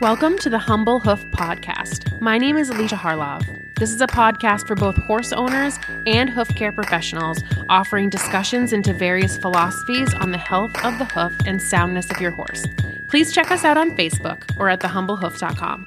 Welcome to the Humble Hoof Podcast. My name is Alicia Harlov. This is a podcast for both horse owners and hoof care professionals, offering discussions into various philosophies on the health of the hoof and soundness of your horse. Please check us out on Facebook or at thehumblehoof.com.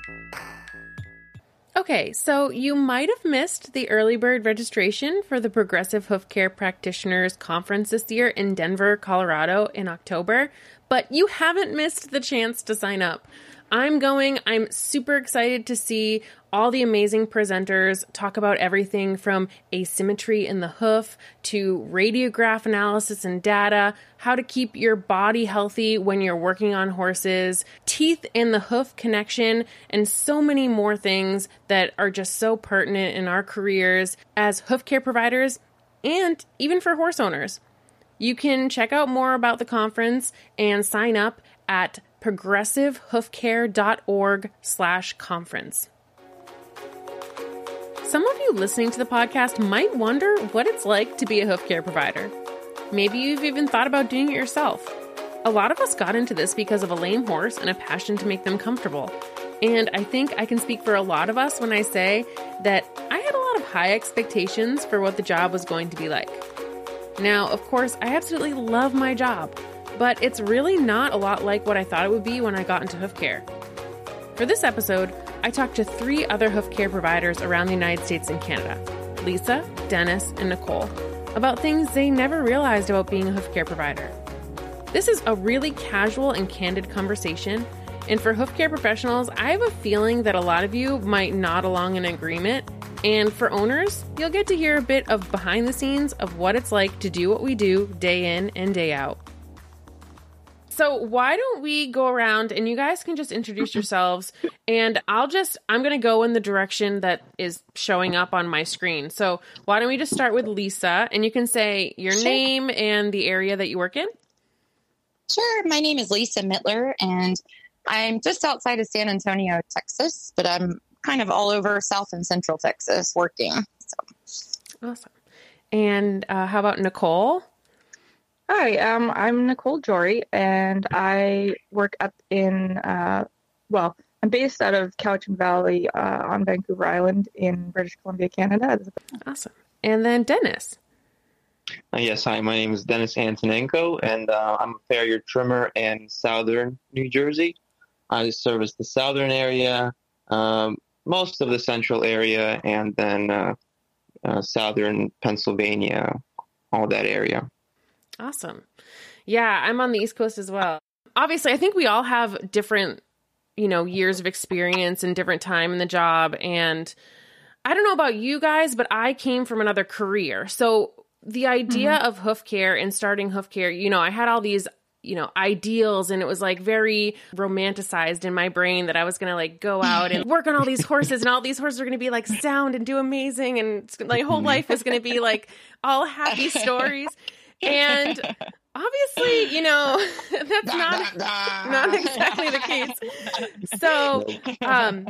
Okay, so you might have missed the early bird registration for the Progressive Hoof Care Practitioners Conference this year in Denver, Colorado in October, but you haven't missed the chance to sign up. I'm going. I'm super excited to see all the amazing presenters talk about everything from asymmetry in the hoof to radiograph analysis and data, how to keep your body healthy when you're working on horses, teeth and the hoof connection, and so many more things that are just so pertinent in our careers as hoof care providers and even for horse owners. You can check out more about the conference and sign up at progressivehoofcare.org slash conference. Some of you listening to the podcast might wonder what it's like to be a hoof care provider. Maybe you've even thought about doing it yourself. A lot of us got into this because of a lame horse and a passion to make them comfortable. And I think I can speak for a lot of us when I say that I had a lot of high expectations for what the job was going to be like. Now, of course, I absolutely love my job but it's really not a lot like what I thought it would be when I got into hoof care. For this episode, I talked to three other hoof care providers around the United States and Canada Lisa, Denys, and Nicole about things they never realized about being a hoof care provider. This is a really casual and candid conversation, and for hoof care professionals, I have a feeling that a lot of you might nod along in agreement. And for owners, you'll get to hear a bit of behind the scenes of what it's like to do what we do day in and day out. So why don't we go around and you guys can just introduce yourselves and I'll just I'm going to go in the direction that is showing up on my screen. So why don't we just start with Lisa and you can say your sure. name and the area that you work in? Sure. My name is Lisa Mittler and I'm just outside of San Antonio, Texas, but I'm kind of all over South and Central Texas working. So. Awesome. And uh, how about Nicole? Hi, um, I'm Nicole Jory, and I work up in, uh, well, I'm based out of Cowichan Valley uh, on Vancouver Island in British Columbia, Canada. Awesome. And then Denys. Uh, yes, hi, my name is Denys Antonenko, and uh, I'm a farrier trimmer in southern New Jersey. I service the southern area, um, most of the central area, and then uh, uh, southern Pennsylvania, all that area. Awesome. Yeah, I'm on the East Coast as well. Obviously, I think we all have different, you know, years of experience and different time in the job. And I don't know about you guys, but I came from another career. So the idea mm-hmm. of hoof care and starting hoof care, you know, I had all these you know ideals and it was like very romanticized in my brain that i was gonna like go out and work on all these horses and all these horses are gonna be like sound and do amazing and my whole life is gonna be like all happy stories and obviously, you know, that's not not exactly the case. So, um,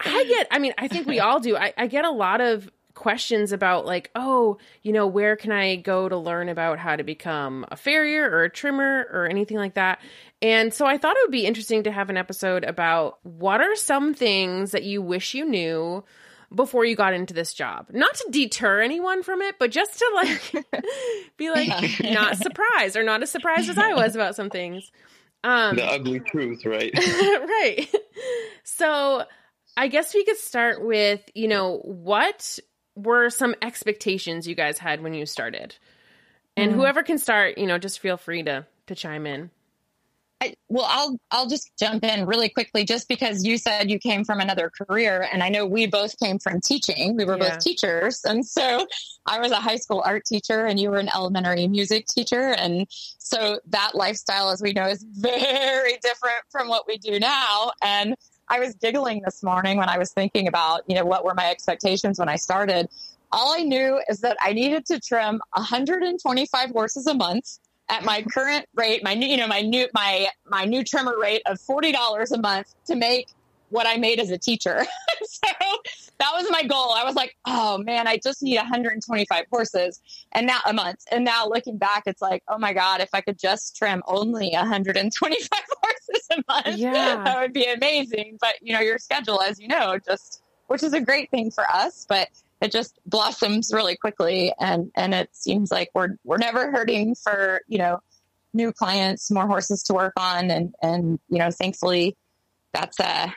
I get. I mean, I think we all do. I, I get a lot of questions about like, oh, you know, where can I go to learn about how to become a farrier or a trimmer or anything like that? And so I thought it would be interesting to have an episode about what are some things that you wish you knew before you got into this job. Not to deter anyone from it, but just to like be like not surprised or not as surprised as I was about some things. Um, the ugly truth, right? right. So I guess we could start with, you know, what were some expectations you guys had when you started? And mm. whoever can start, you know, just feel free to to chime in. I, well, I'll I'll just jump in really quickly, just because you said you came from another career, and I know we both came from teaching. We were yeah. both teachers, and so I was a high school art teacher, and you were an elementary music teacher, and so that lifestyle, as we know, is very different from what we do now. And I was giggling this morning when I was thinking about, you know, what were my expectations when I started. All I knew is that I needed to trim 125 horses a month at my current rate, my new, you know, my new, my, my new trimmer rate of $40 a month to make what I made as a teacher. so that was my goal. I was like, oh man, I just need 125 horses and now a month. And now looking back, it's like, oh my God, if I could just trim only 125 horses a month, yeah. that would be amazing. But you know, your schedule, as you know, just which is a great thing for us, but it just blossoms really quickly and and it seems like we're we're never hurting for, you know, new clients, more horses to work on and and you know, thankfully that's uh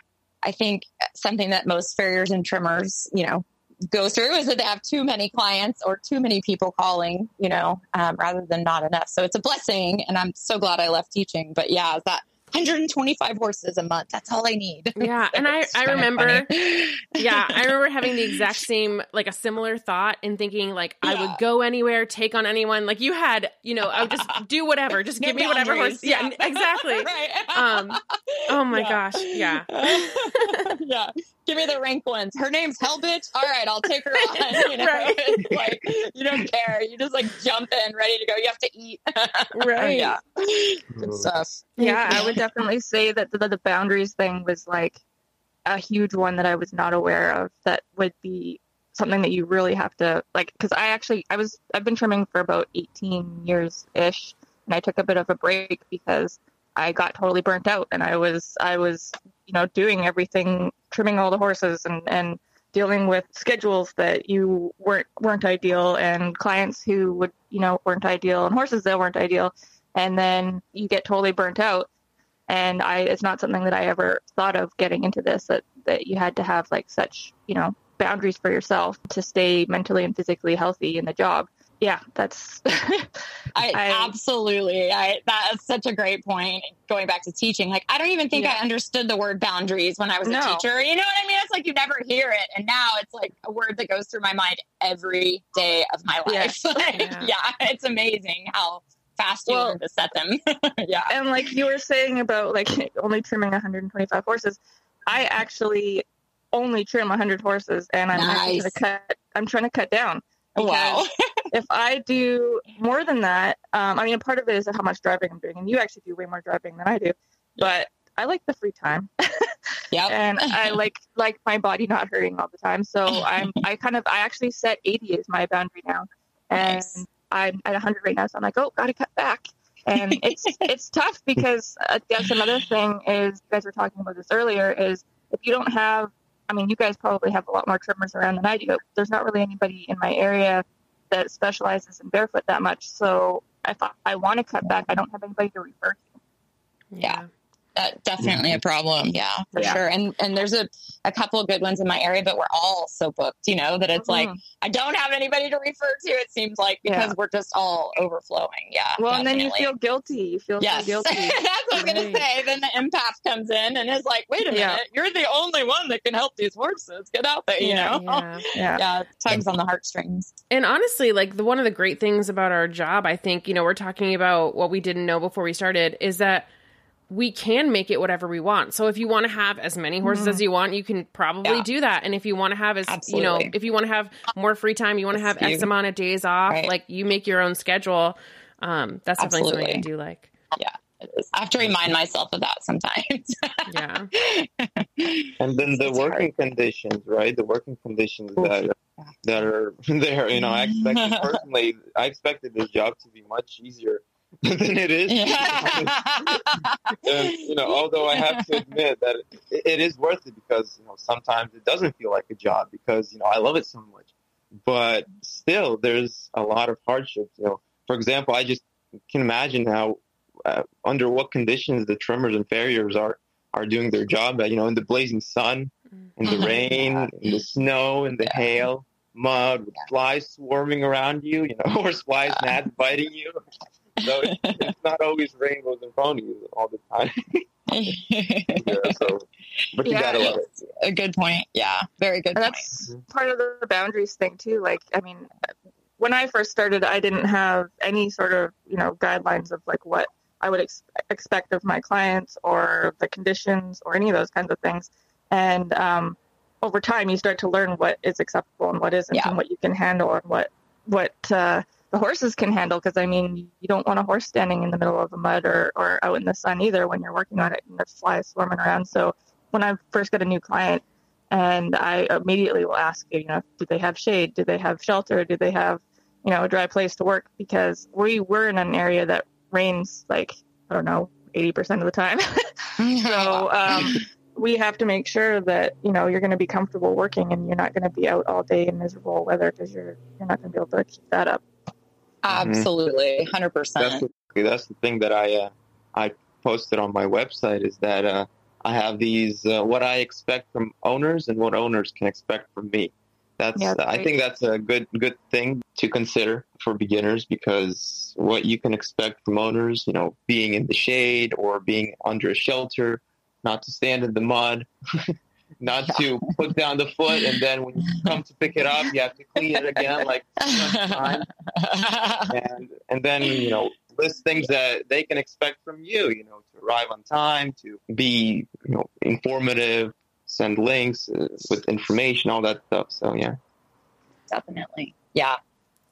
I think something that most farriers and trimmers, you know, go through is that they have too many clients or too many people calling, you know, um, rather than not enough. So it's a blessing, and I'm so glad I left teaching. But yeah, that 125 horses a month. That's all I need. Yeah. and I, I remember, yeah, I remember having the exact same, like a similar thought and thinking like yeah. I would go anywhere, take on anyone. Like you had, you know, I would just do whatever. Just no give me whatever horse. Yeah, yeah exactly. right. Um, oh my yeah. gosh. Yeah. yeah. Give me the rank ones. Her name's Hell Bitch. All right, I'll take her on. You know, right. like you don't care. You just like jump in, ready to go. You have to eat. right. yeah. Good stuff. Yeah, I would definitely say that the, the boundaries thing was like a huge one that I was not aware of. That would be something that you really have to like. Because I actually, I was, I've been trimming for about 18 years ish, and I took a bit of a break because I got totally burnt out, and I was, I was, you know, doing everything trimming all the horses and, and dealing with schedules that you weren't weren't ideal and clients who would you know weren't ideal and horses that weren't ideal. And then you get totally burnt out. And i it's not something that i ever thought of getting into this that that you had to have like such you know boundaries for yourself to stay mentally and physically healthy in the job yeah, that's. I, I, absolutely. I that is such a great point. Going back to teaching, like I don't even think yeah. I understood the word boundaries when I was no. a teacher. You know what I mean? It's like you never hear it, and now it's like a word that goes through my mind every day of my life. Yeah, like, yeah. yeah it's amazing how fast you well, learn to set them. yeah, and like you were saying about like only trimming 125 horses, I actually only trim 100 horses, and I'm nice. trying to cut. I'm trying to cut down wow. if I do more than that, um, I mean, a part of it is how much driving I'm doing, and you actually do way more driving than I do. But I like the free time. yeah, and I like like my body not hurting all the time. So I'm I kind of I actually set 80 as my boundary now, and nice. I'm at 100 right now. So I'm like, oh, gotta cut back. And it's it's tough because uh, that's another thing is you guys were talking about this earlier is if you don't have I mean, you guys probably have a lot more trimmers around than I do. There's not really anybody in my area that specializes in barefoot that much. So if I, I want to cut back, I don't have anybody to refer to. Yeah that definitely a problem. Yeah, for yeah. sure. And and there's a, a couple of good ones in my area, but we're all so booked, you know, that it's mm-hmm. like I don't have anybody to refer to. It seems like because yeah. we're just all overflowing. Yeah. Well, definitely. and then you feel guilty. You feel yes. so guilty. That's what I was gonna say. Then the empath comes in and is like, wait a minute, yeah. you're the only one that can help these horses. Get out there, you know? Yeah. yeah. yeah. Tugs on the heartstrings. And honestly, like the one of the great things about our job, I think, you know, we're talking about what we didn't know before we started, is that we can make it whatever we want. So if you want to have as many horses mm. as you want, you can probably yeah. do that. And if you want to have as Absolutely. you know, if you want to have more free time, you want to have X amount of days off, right. like you make your own schedule. Um, that's definitely Absolutely. something I do like. Yeah. I have to remind myself of that sometimes. yeah. And then the it's working hard. conditions, right? The working conditions that that are there. You know, I expected personally, I expected this job to be much easier than it is. and, you know, although I have to admit that it, it is worth it because, you know, sometimes it doesn't feel like a job because, you know, I love it so much. But still, there's a lot of hardships. You know, for example, I just can imagine how, uh, under what conditions the trimmers and farriers are are doing their job. You know, in the blazing sun, in the mm-hmm. rain, in the snow, in the yeah. hail, mud, with flies swarming around you. You know, horse flies, gnats biting you so it's not always rainbows and ponies all the time. yeah, so, but you yeah, gotta love it. A good point. Yeah, very good. that's part of the boundaries thing too. Like, I mean, when I first started, I didn't have any sort of you know guidelines of like what I would ex- expect of my clients or the conditions or any of those kinds of things. And um, over time, you start to learn what is acceptable and what isn't, yeah. and what you can handle and what what uh, the horses can handle because I mean you don't want a horse standing in the middle of the mud or, or out in the sun either when you're working on it and there's flies swarming around. So when I first get a new client, and I immediately will ask, you know, do they have shade? Do they have shelter? Do they have, you know, a dry place to work? Because we were in an area that rains like I don't know, eighty percent of the time. so um, we have to make sure that you know you're going to be comfortable working and you're not going to be out all day in miserable weather because you're you're not going to be able to keep that up. Absolutely, hundred percent. That's the, that's the thing that I uh, I posted on my website is that uh, I have these uh, what I expect from owners and what owners can expect from me. That's yeah, I think that's a good good thing to consider for beginners because what you can expect from owners, you know, being in the shade or being under a shelter, not to stand in the mud, not to put down the foot, and then when you come to pick it up, you have to clean it again like time. and and then you know list things that they can expect from you. You know, to arrive on time, to be you know informative, send links uh, with information, all that stuff. So yeah, definitely, yeah.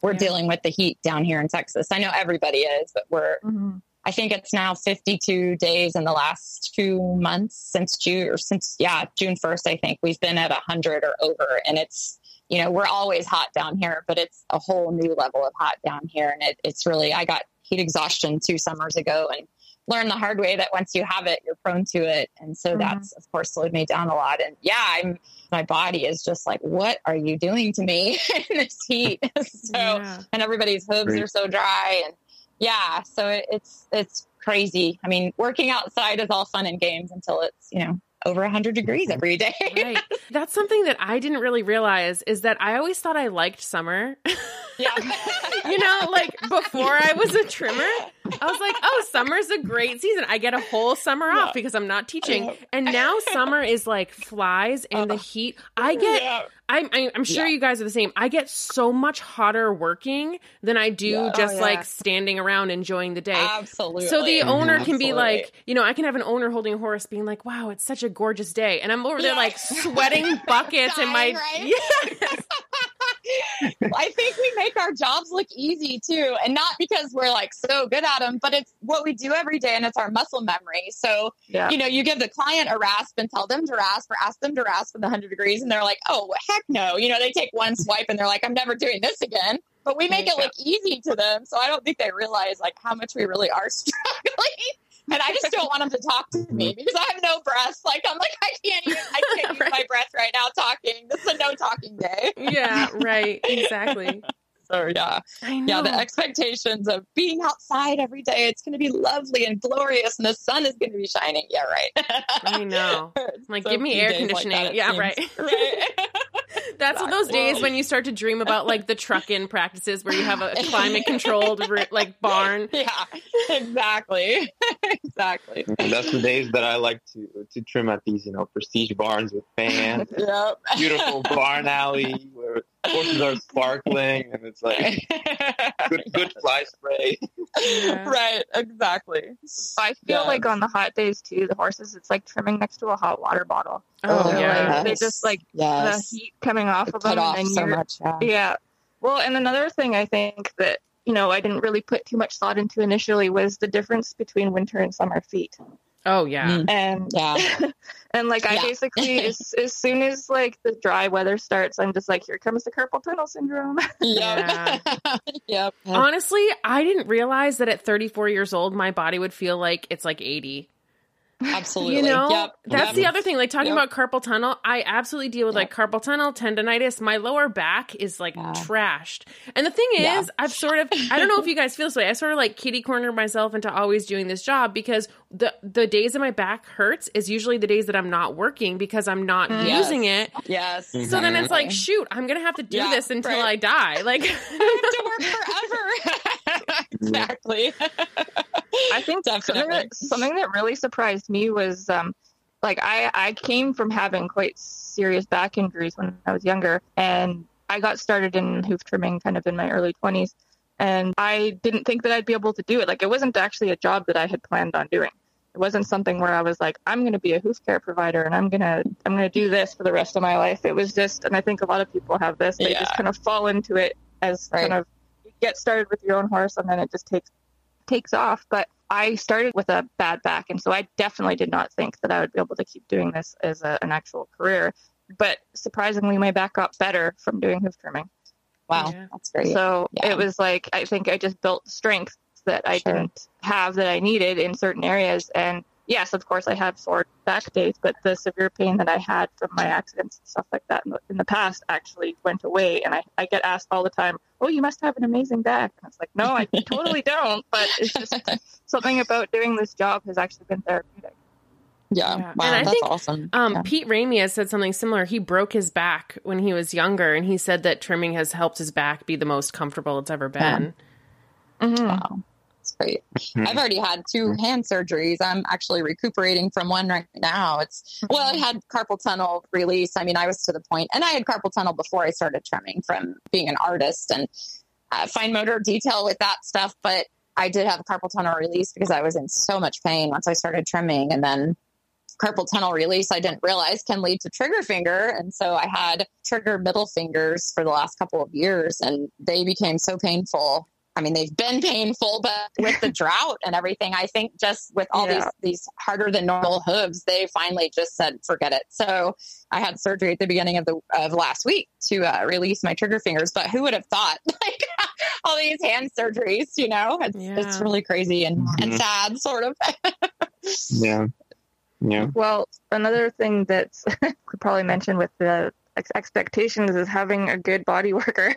We're yeah. dealing with the heat down here in Texas. I know everybody is, but we're mm-hmm. I think it's now 52 days in the last two months since June or since, yeah, June 1st, I think we've been at 100 or over. And it's, you know, we're always hot down here, but it's a whole new level of hot down here. And it, it's really, I got heat exhaustion two summers ago and learned the hard way that once you have it, you're prone to it. And so mm-hmm. that's, of course, slowed me down a lot. And yeah, I'm, my body is just like, what are you doing to me in this heat? so, yeah. and everybody's hooves Great. are so dry and, yeah, so it, it's it's crazy. I mean, working outside is all fun and games until it's you know over 100 degrees mm-hmm. every day. right. That's something that I didn't really realize is that I always thought I liked summer. Yeah. you know, like before I was a trimmer, I was like, oh, summer's a great season. I get a whole summer off yeah. because I'm not teaching. And now summer is like flies in uh, the heat. I get, yeah. I'm, I'm sure yeah. you guys are the same. I get so much hotter working than I do just oh, like standing around enjoying the day. Absolutely. So the owner can be like, you know, I can have an owner holding a horse being like, wow, it's such a gorgeous day. And I'm over there like sweating buckets in my, right? I think we make our jobs look easy too. And not because we're like so good at them, but it's what we do every day and it's our muscle memory. So, yeah. you know, you give the client a rasp and tell them to rasp or ask them to rasp in the 100 degrees. And they're like, oh, heck no. You know, they take one swipe and they're like, I'm never doing this again. But we make it look easy to them. So I don't think they realize like how much we really are struggling and I just don't want them to talk to me mm-hmm. because I have no breath. Like I'm like I can't even I can't use my breath right now talking. This is a no talking day. yeah, right. Exactly. So yeah, yeah, the expectations of being outside every day, it's going to be lovely and glorious, and the sun is going to be shining. Yeah, right. I know. like, so give me air conditioning. Like yeah, seems. right. Right. That's exactly. those days when you start to dream about like the truck-in practices where you have a climate-controlled like barn. Yeah, exactly, exactly. That's the days that I like to to trim at these, you know, prestige barns with fans. yep. Beautiful barn alley where horses are sparkling and it's like good, good fly spray. Yeah. Right, exactly. I feel yeah. like on the hot days too, the horses, it's like trimming next to a hot water bottle. Oh, so yeah. Like, they just like yes. the heat coming off of them. Off and so much, yeah. yeah. Well, and another thing I think that, you know, I didn't really put too much thought into initially was the difference between winter and summer feet. Oh yeah. Mm. And yeah. and like I yeah. basically as, as soon as like the dry weather starts, I'm just like, here comes the carpal tunnel syndrome. yeah. yep. Honestly, I didn't realize that at 34 years old my body would feel like it's like 80. Absolutely. You know, yep. that's yep. the other thing. Like talking yep. about carpal tunnel, I absolutely deal with like carpal tunnel, tendonitis. My lower back is like yeah. trashed. And the thing is, yeah. I've sort of I don't know if you guys feel this way. I sort of like kitty cornered myself into always doing this job because the the days that my back hurts is usually the days that I'm not working because I'm not mm. yes. using it. Yes. So then it's like, shoot, I'm gonna have to do yeah, this until right. I die. Like I have to work forever. exactly. I think something that, something that really surprised me was um, like I, I came from having quite serious back injuries when I was younger, and I got started in hoof trimming kind of in my early 20s. And I didn't think that I'd be able to do it. Like, it wasn't actually a job that I had planned on doing. It wasn't something where I was like, I'm going to be a hoof care provider and I'm going to, I'm going to do this for the rest of my life. It was just, and I think a lot of people have this, they yeah. just kind of fall into it as right. kind of get started with your own horse and then it just takes takes off. But I started with a bad back, and so I definitely did not think that I would be able to keep doing this as a, an actual career. but surprisingly, my back got better from doing hoof trimming. Wow, yeah. that's great. So yeah. it was like I think I just built strength that I sure. didn't have that I needed in certain areas. And yes, of course, I have sore back days, but the severe pain that I had from my accidents and stuff like that in the, in the past actually went away. And I, I get asked all the time, "Oh, you must have an amazing back." And it's like, no, I totally don't. But it's just something about doing this job has actually been therapeutic. Yeah, yeah. Wow, and I that's think, awesome. Um, yeah. Pete Ramey has said something similar. He broke his back when he was younger, and he said that trimming has helped his back be the most comfortable it's ever been. Yeah. Mm-hmm. Wow. Great. Mm-hmm. I've already had 2 mm-hmm. hand surgeries. I'm actually recuperating from one right now. It's well, I had carpal tunnel release. I mean, I was to the point, and I had carpal tunnel before I started trimming from being an artist and uh, fine motor detail with that stuff. But I did have carpal tunnel release because I was in so much pain once I started trimming, and then carpal tunnel release I didn't realize can lead to trigger finger. And so I had trigger middle fingers for the last couple of years and they became so painful. I mean, they've been painful, but with the drought and everything, I think just with all yeah. these these harder than normal hooves, they finally just said, "Forget it." So I had surgery at the beginning of the of last week to uh, release my trigger fingers. But who would have thought, like all these hand surgeries? You know, it's yeah. it's really crazy and mm-hmm. and sad, sort of. yeah. Yeah. Well, another thing that could probably mention with the expectations is having a good body worker.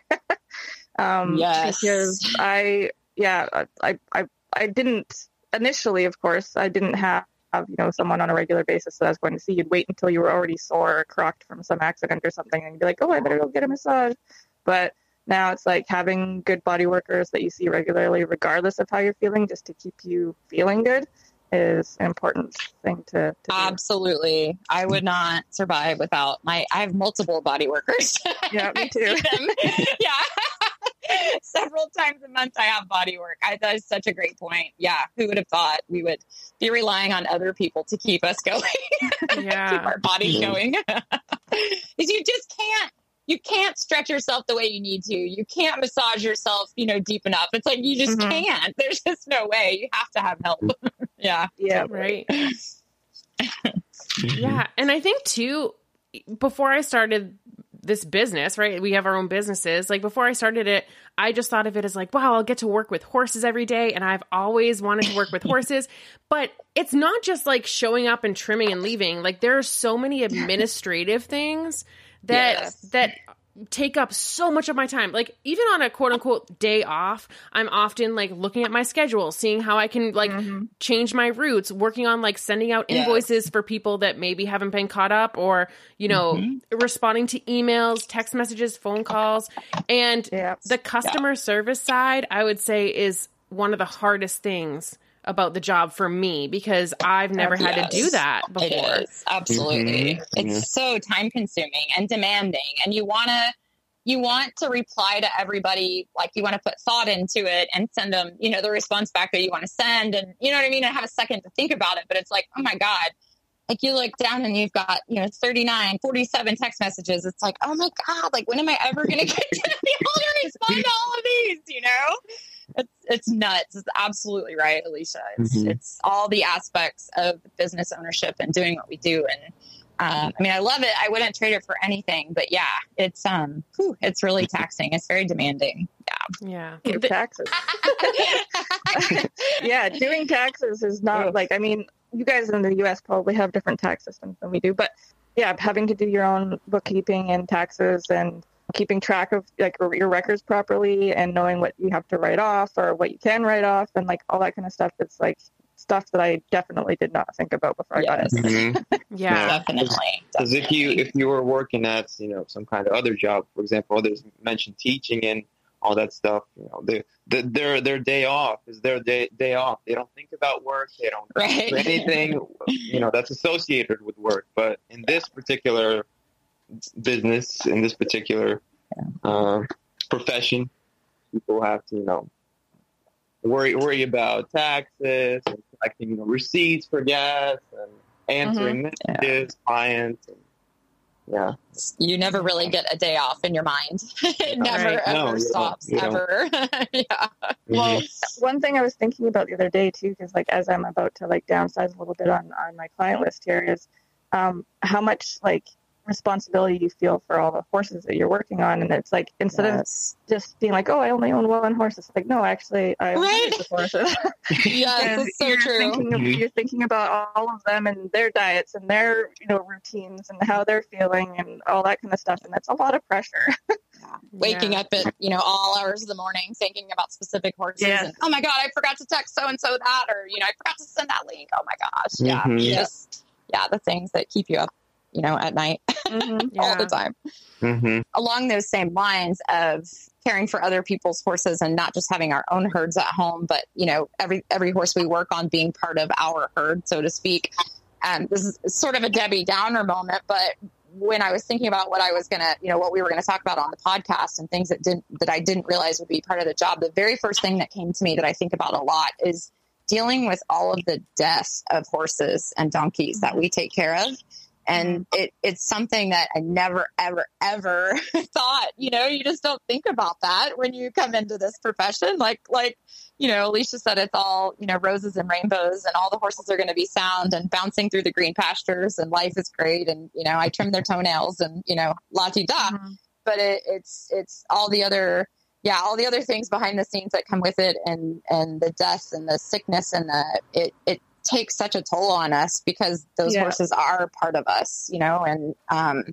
Um, yes. Because I, yeah, I, I, I didn't initially, of course, I didn't have, you know, someone on a regular basis that I was going to see. You'd wait until you were already sore or crocked from some accident or something, and you'd be like, oh, I better go get a massage. But now it's like having good body workers that you see regularly, regardless of how you're feeling, just to keep you feeling good is an important thing to, to absolutely i would not survive without my i have multiple body workers yeah me too yeah several times a month i have body work I, that is such a great point yeah who would have thought we would be relying on other people to keep us going yeah keep our bodies going because you just can't you can't stretch yourself the way you need to. You can't massage yourself, you know, deep enough. It's like you just mm-hmm. can't. There's just no way. You have to have help. yeah. Yeah. Right. yeah. And I think too, before I started this business, right? We have our own businesses. Like before I started it, I just thought of it as like, wow, I'll get to work with horses every day. And I've always wanted to work with horses. But it's not just like showing up and trimming and leaving. Like there are so many administrative things that yes. that take up so much of my time. Like even on a quote unquote day off, I'm often like looking at my schedule, seeing how I can like mm-hmm. change my routes, working on like sending out invoices for people that maybe haven't been caught up or, you know, mm-hmm. responding to emails, text messages, phone calls. And yes. the customer yeah. service side, I would say is one of the hardest things about the job for me because I've never had yes, to do that before. It is, absolutely. Mm-hmm. It's so time consuming and demanding. And you want to, you want to reply to everybody like you want to put thought into it and send them, you know, the response back that you want to send. And you know what I mean? And have a second to think about it. But it's like, oh my God, like you look down and you've got, you know, 39, 47 text messages. It's like, oh my God, like when am I ever going to get to be able to respond to all of these, you know? It's it's nuts. It's absolutely right, Alicia. It's mm-hmm. it's all the aspects of business ownership and doing what we do. And um, I mean, I love it. I wouldn't trade it for anything. But yeah, it's um, whew, it's really taxing. It's very demanding. Yeah, yeah. taxes. yeah, doing taxes is not like. I mean, you guys in the U.S. probably have different tax systems than we do, but yeah, having to do your own bookkeeping and taxes and keeping track of like your records properly and knowing what you have to write off or what you can write off and like all that kind of stuff. It's like stuff that I definitely did not think about before yes. I got it. Mm-hmm. yeah, yeah, definitely. Because if you if you were working at you know some kind of other job, for example, others mentioned teaching and all that stuff. You know, they, they, their their day off is their day day off. They don't think about work. They don't right. do anything you know that's associated with work. But in this particular business in this particular uh, profession. People have to, you know, worry worry about taxes and collecting you know, receipts for gas and answering mm-hmm. messages, yeah. clients. And, yeah, you never really get a day off in your mind. it never right. ever no, stops ever. yeah. Mm-hmm. Well, one thing I was thinking about the other day too, because like as I'm about to like downsize a little bit on on my client list here, is um, how much like responsibility you feel for all the horses that you're working on. And it's like instead yes. of just being like, "Oh, I only own one horse," it's like, "No, actually, I own right? horses." yes, so you're true. Thinking of, you're thinking about all of them and their diets and their you know routines and how they're feeling and all that kind of stuff, and that's a lot of pressure. yeah. Waking yeah. up at you know all hours of the morning thinking about specific horses. Yes. And, oh my god, I forgot to text so and so that, or you know, I forgot to send that link. Oh my gosh, yeah, mm-hmm. just yeah, the things that keep you up you know, at night mm-hmm, yeah. all the time. Mm-hmm. Along those same lines of caring for other people's horses and not just having our own herds at home, but you know, every every horse we work on being part of our herd, so to speak. Um, this is sort of a Debbie Downer moment, but when I was thinking about what I was gonna, you know, what we were gonna talk about on the podcast and things that didn't that I didn't realize would be part of the job, the very first thing that came to me that I think about a lot is dealing with all of the deaths of horses and donkeys that we take care of and mm-hmm. it, it's something that I never, ever, ever thought, you know, you just don't think about that when you come into this profession. Like, like, you know, Alicia said it's all, you know, roses and rainbows and all the horses are going to be sound and bouncing through the green pastures and life is great. And, you know, I trim their toenails and, you know, la di da. Mm-hmm. But it, it's, it's all the other, yeah, all the other things behind the scenes that come with it and, and the deaths and the sickness and the, it, it, takes such a toll on us because those yeah. horses are part of us, you know, and um,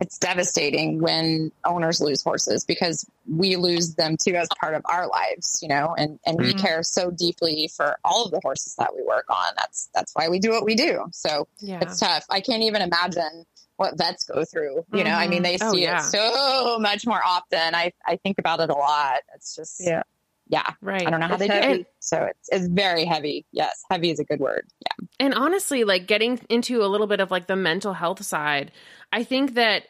it's devastating when owners lose horses because we lose them too as part of our lives, you know, and, and mm-hmm. we care so deeply for all of the horses that we work on. That's that's why we do what we do. So yeah. it's tough. I can't even imagine what vets go through. You know, mm-hmm. I mean, they oh, see oh, yeah. it so much more often. I I think about it a lot. It's just yeah yeah, right. I don't know how it's they heavy. do it. So it's, it's very heavy. Yes, heavy is a good word. Yeah. And honestly, like getting into a little bit of like the mental health side, I think that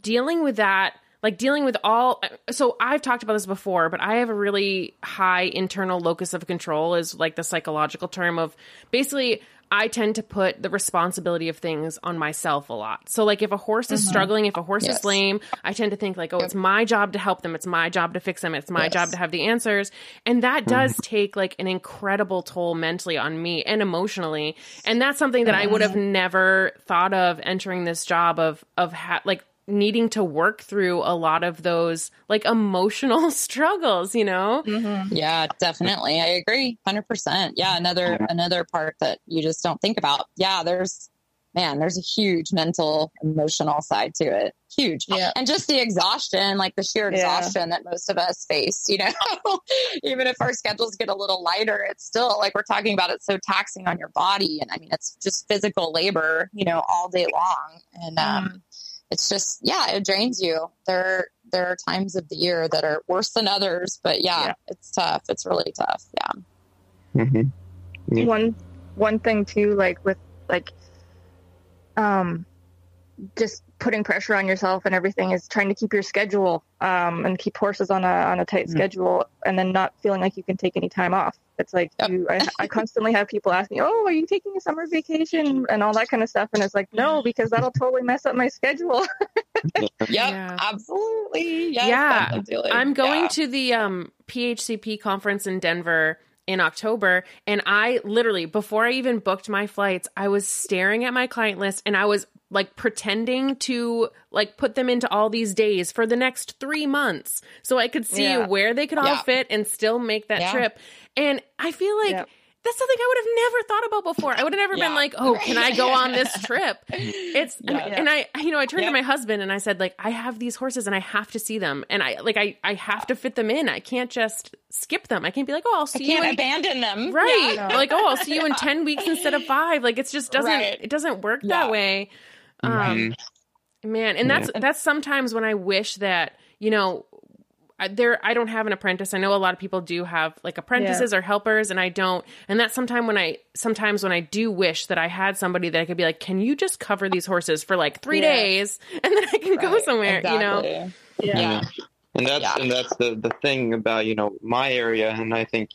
dealing with that like dealing with all so i've talked about this before but i have a really high internal locus of control is like the psychological term of basically I tend to put the responsibility of things on myself a lot. So like if a horse is mm-hmm. struggling, if a horse yes. is lame, I tend to think like, oh, yep. it's my job to help them. It's my job to fix them. It's my yes. job to have the answers. And that mm-hmm. does mm-hmm. take like an incredible toll mentally on me and emotionally. And that's something that I would have mm-hmm. never thought of entering this job of of ha- like needing to work through a lot of those like emotional struggles you know? Mm-hmm. yeah definitely. I agree 100% yeah another another part that you just don't think about. Yeah there's man there's a huge mental emotional side to it. Huge. Yeah. and just the exhaustion like the sheer exhaustion yeah. that most of us face you know? Even if our schedules get a little lighter it's still like we're talking about it's so taxing on your body. And i mean it's just physical labor you know all day long. And um mm it's just yeah, it drains you. There there are times of the year that are worse than others, but yeah, yeah. it's tough. It's really tough. Yeah. Mm-hmm. yeah. One one thing too, like with like um just putting pressure on yourself and everything is trying to keep your schedule um, and keep horses on a on a tight mm-hmm. schedule and then not feeling like you can take any time off. It's like yep. you, I, I, constantly have people ask me, "Oh, are you taking a summer vacation?" and all that kind of stuff, and it's like, no, because that'll totally mess up my schedule. yep, yeah. absolutely. Yes, yeah, I'm going yeah. to the um, PHCP conference in Denver in October. And I literally, before I even booked my flights, I was staring at my client list and I was like pretending to like put them into all these days for the next three months so I could see yeah. where they could all yeah. fit and still make that yeah. trip. And I feel like that's something I would have never thought about before. I would have never been like, "Oh, can I go on this trip?" It's and I, you know, I turned to my husband and I said, "Like, I have these horses and I have to see them, and I like I I have to fit them in. I can't just skip them. I can't be like, oh, I'll see you. Can't in, abandon them, right? No. Like, oh, I'll see you in ten weeks instead of five. Like, it's just doesn't right. it doesn't work that way. Um, mm-hmm. man, and that's that's sometimes when I wish that you know there I don't have an apprentice. I know a lot of people do have like apprentices yeah. or helpers and I don't. And that's sometimes when I sometimes when I do wish that I had somebody that I could be like, "Can you just cover these horses for like 3 yeah. days and then I can right. go somewhere," exactly. you know? Yeah. yeah. And that's and that's the the thing about, you know, my area and I think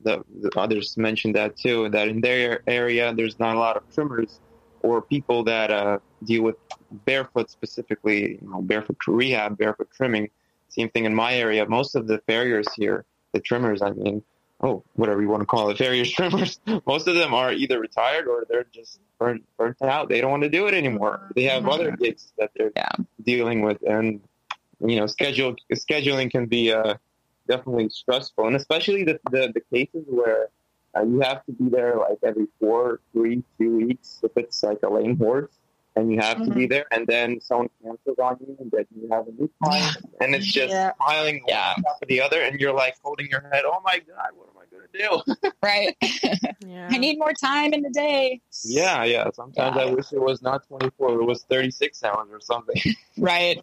the, the others mentioned that too that in their area there's not a lot of trimmers or people that uh, deal with barefoot specifically, you know, barefoot rehab, barefoot trimming same thing in my area. Most of the farriers here, the trimmers, I mean, oh, whatever you want to call it, farrier trimmers. Most of them are either retired or they're just burnt, burnt out. They don't want to do it anymore. They have mm-hmm. other gigs that they're yeah. dealing with, and you know, schedule scheduling can be uh, definitely stressful, and especially the the, the cases where uh, you have to be there like every four, three, two weeks if it's like a lame horse and you have mm-hmm. to be mm-hmm. there, and then someone cancels on you, and then you have a new client, and it's just yeah. piling yeah. one after the other, and you're like holding your head, oh my god, what am I going to do? right. yeah. I need more time in the day. Yeah, yeah. Sometimes yeah. I wish it was not 24; it was 36 hours or something. right.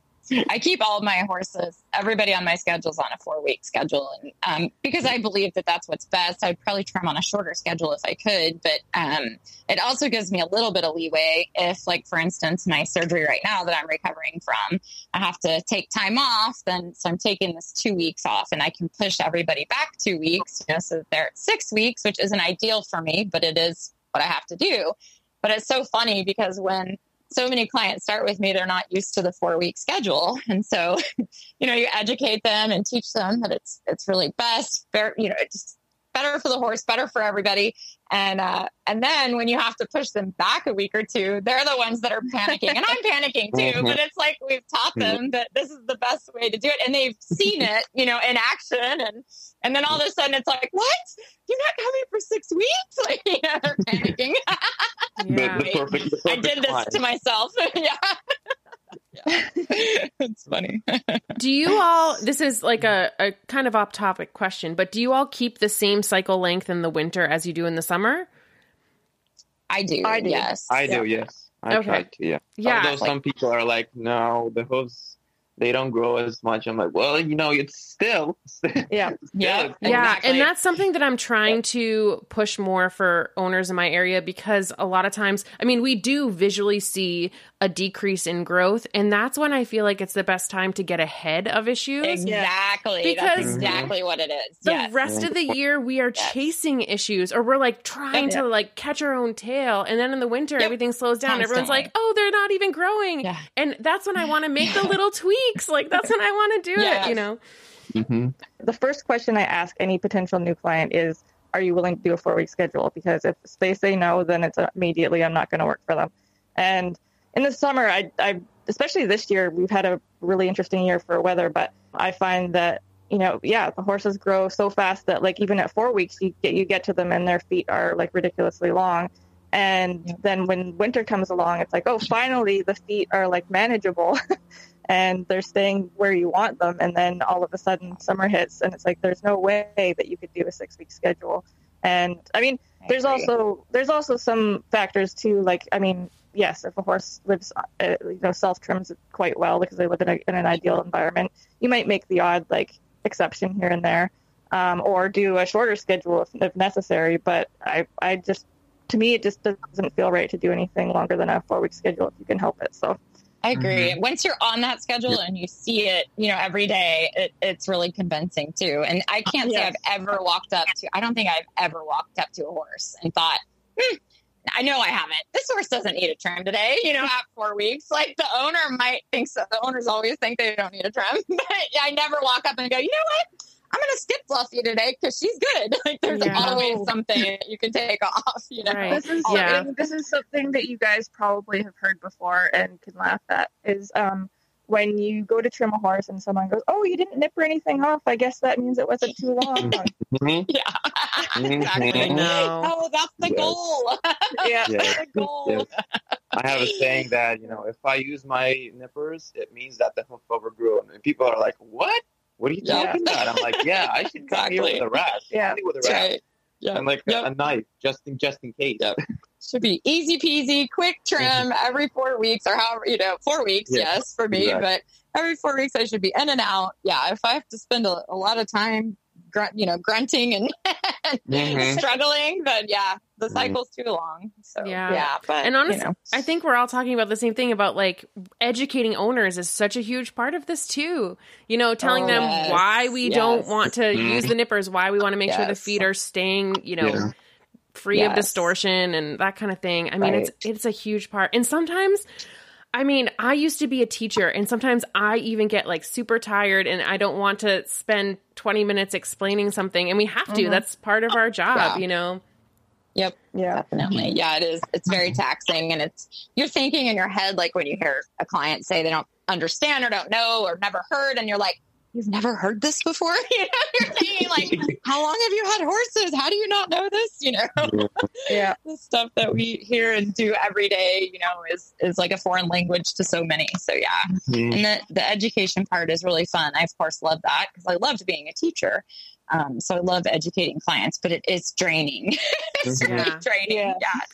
I keep all my horses, everybody on my schedule is on a four week schedule. And um, because I believe that that's what's best, I'd probably trim on a shorter schedule if I could. But um, it also gives me a little bit of leeway if, like, for instance, my surgery right now that I'm recovering from, I have to take time off. Then, so I'm taking this two weeks off and I can push everybody back two weeks, you know, so they're at six weeks, which isn't ideal for me, but it is what I have to do. But it's so funny because when so many clients start with me, they're not used to the four week schedule. And so, you know, you educate them and teach them that it's, it's really best, you know, it's better for the horse, better for everybody. And, uh, and then when you have to push them back a week or two, they're the ones that are panicking and I'm panicking too, mm-hmm. but it's like we've taught them that this is the best way to do it. And they've seen it, you know, in action. And, and then all of a sudden it's like, what? You're not coming for six weeks? Like, you know, they're panicking. yeah. the, the perfect, the perfect I did this to myself. yeah. it's funny. do you all, this is like a, a kind of off topic question, but do you all keep the same cycle length in the winter as you do in the summer? I do. I do. Yes. I do. Yes. I okay. try to. Yeah. Yeah. Although like, some people are like, no, the hooves they don't grow as much. I'm like, well, you know, it's still, yeah, still, yeah, yeah, and that's something that I'm trying to push more for owners in my area because a lot of times, I mean, we do visually see a decrease in growth, and that's when I feel like it's the best time to get ahead of issues. Exactly, because that's exactly mhm. what it is. The yes. rest of the year, we are yes. chasing issues, or we're like trying to like catch our own tail, and then in the winter, yep. everything slows down. Constantly. Everyone's like, oh, they're not even growing, yeah. and that's when I want to make the little tweak weeks. Like that's when I want to do yes. it, you know? Mm-hmm. The first question I ask any potential new client is, are you willing to do a four week schedule? Because if they say no, then it's immediately, I'm not going to work for them. And in the summer, I, I, especially this year, we've had a really interesting year for weather, but I find that you know, yeah, the horses grow so fast that like even at four weeks, you get you get to them and their feet are like ridiculously long. And yeah. then when winter comes along, it's like, oh, finally the feet are like manageable. and they're staying where you want them. And then all of a sudden summer hits and it's like, there's no way that you could do a six week schedule. And I mean, I there's agree. also, there's also some factors too. Like, I mean, yes, if a horse lives, uh, you know, self trims quite well because they live in, a, in an ideal environment, you might make the odd like exception here and there. Um, or do a shorter schedule if, if necessary. But I, I just, to me, it just doesn't feel right to do anything longer than a four week schedule if you can help it. So I agree. Mm-hmm. Once you're on that schedule and you see it, you know, every day, it, it's really convincing too. And I can't yes. say I've ever walked up to, I don't think I've ever walked up to a horse and thought, hmm, I know I haven't. This horse doesn't need a trim today, you know, at four weeks. Like the owner might think so. The owners always think they don't need a trim. But I never walk up and go, you know what? I'm going to skip Fluffy today because she's good. Like there's yeah. always something that you can take off. You know, right. this is yeah. this is something that you guys probably have heard before and can laugh at. Is um when you go to trim a horse and someone goes, "Oh, you didn't nip or anything off. I guess that means it wasn't too long." Mm-hmm. yeah, exactly. No. Oh, that's the yes. goal. yeah, yes. the goal. Yes. I have a saying that you know, if I use my nippers, it means that the hoof overgrew, and people are like, "What?" What are you talking yeah. about? I'm like, yeah, I should exactly. come here with a rasp. Yeah, with a rasp. Right. Yeah. And like yep. a, a, knife, just in just in case. Yep. Should be easy peasy, quick trim mm-hmm. every four weeks or however you know, four weeks, yeah. yes, for me. Exactly. But every four weeks I should be in and out. Yeah, if I have to spend a, a lot of time grunt, you know, grunting and mm-hmm. struggling, but yeah, the cycle's too long. So yeah, yeah. But and honestly, you know. I think we're all talking about the same thing about like educating owners is such a huge part of this too. You know, telling oh, them yes. why we yes. don't want to mm-hmm. use the nippers, why we want to make yes. sure the feet are staying, you know. Yeah. Free of distortion and that kind of thing. I mean, right. it's it's a huge part. And sometimes I mean, I used to be a teacher, and sometimes I even get like super tired and I don't want to spend 20 minutes explaining something. And we have to, mm-hmm. that's part of our job, yeah. you know? Yep. Yeah. Definitely. Yeah, it is. It's very taxing. And it's, you're thinking in your head, like when you hear a client say they don't understand or don't know or never heard, and you're like, you've never heard this before. You know, you're thinking like, how long have you had horses? How do you not know this? You know, yeah, the stuff that we hear and do every day, you know, is is like a foreign language to so many. So yeah, mm-hmm. and the the education part is really fun. I of course love that because I loved being a teacher. Um, so I love educating clients, but it is draining. it's mm-hmm. really draining. Yeah,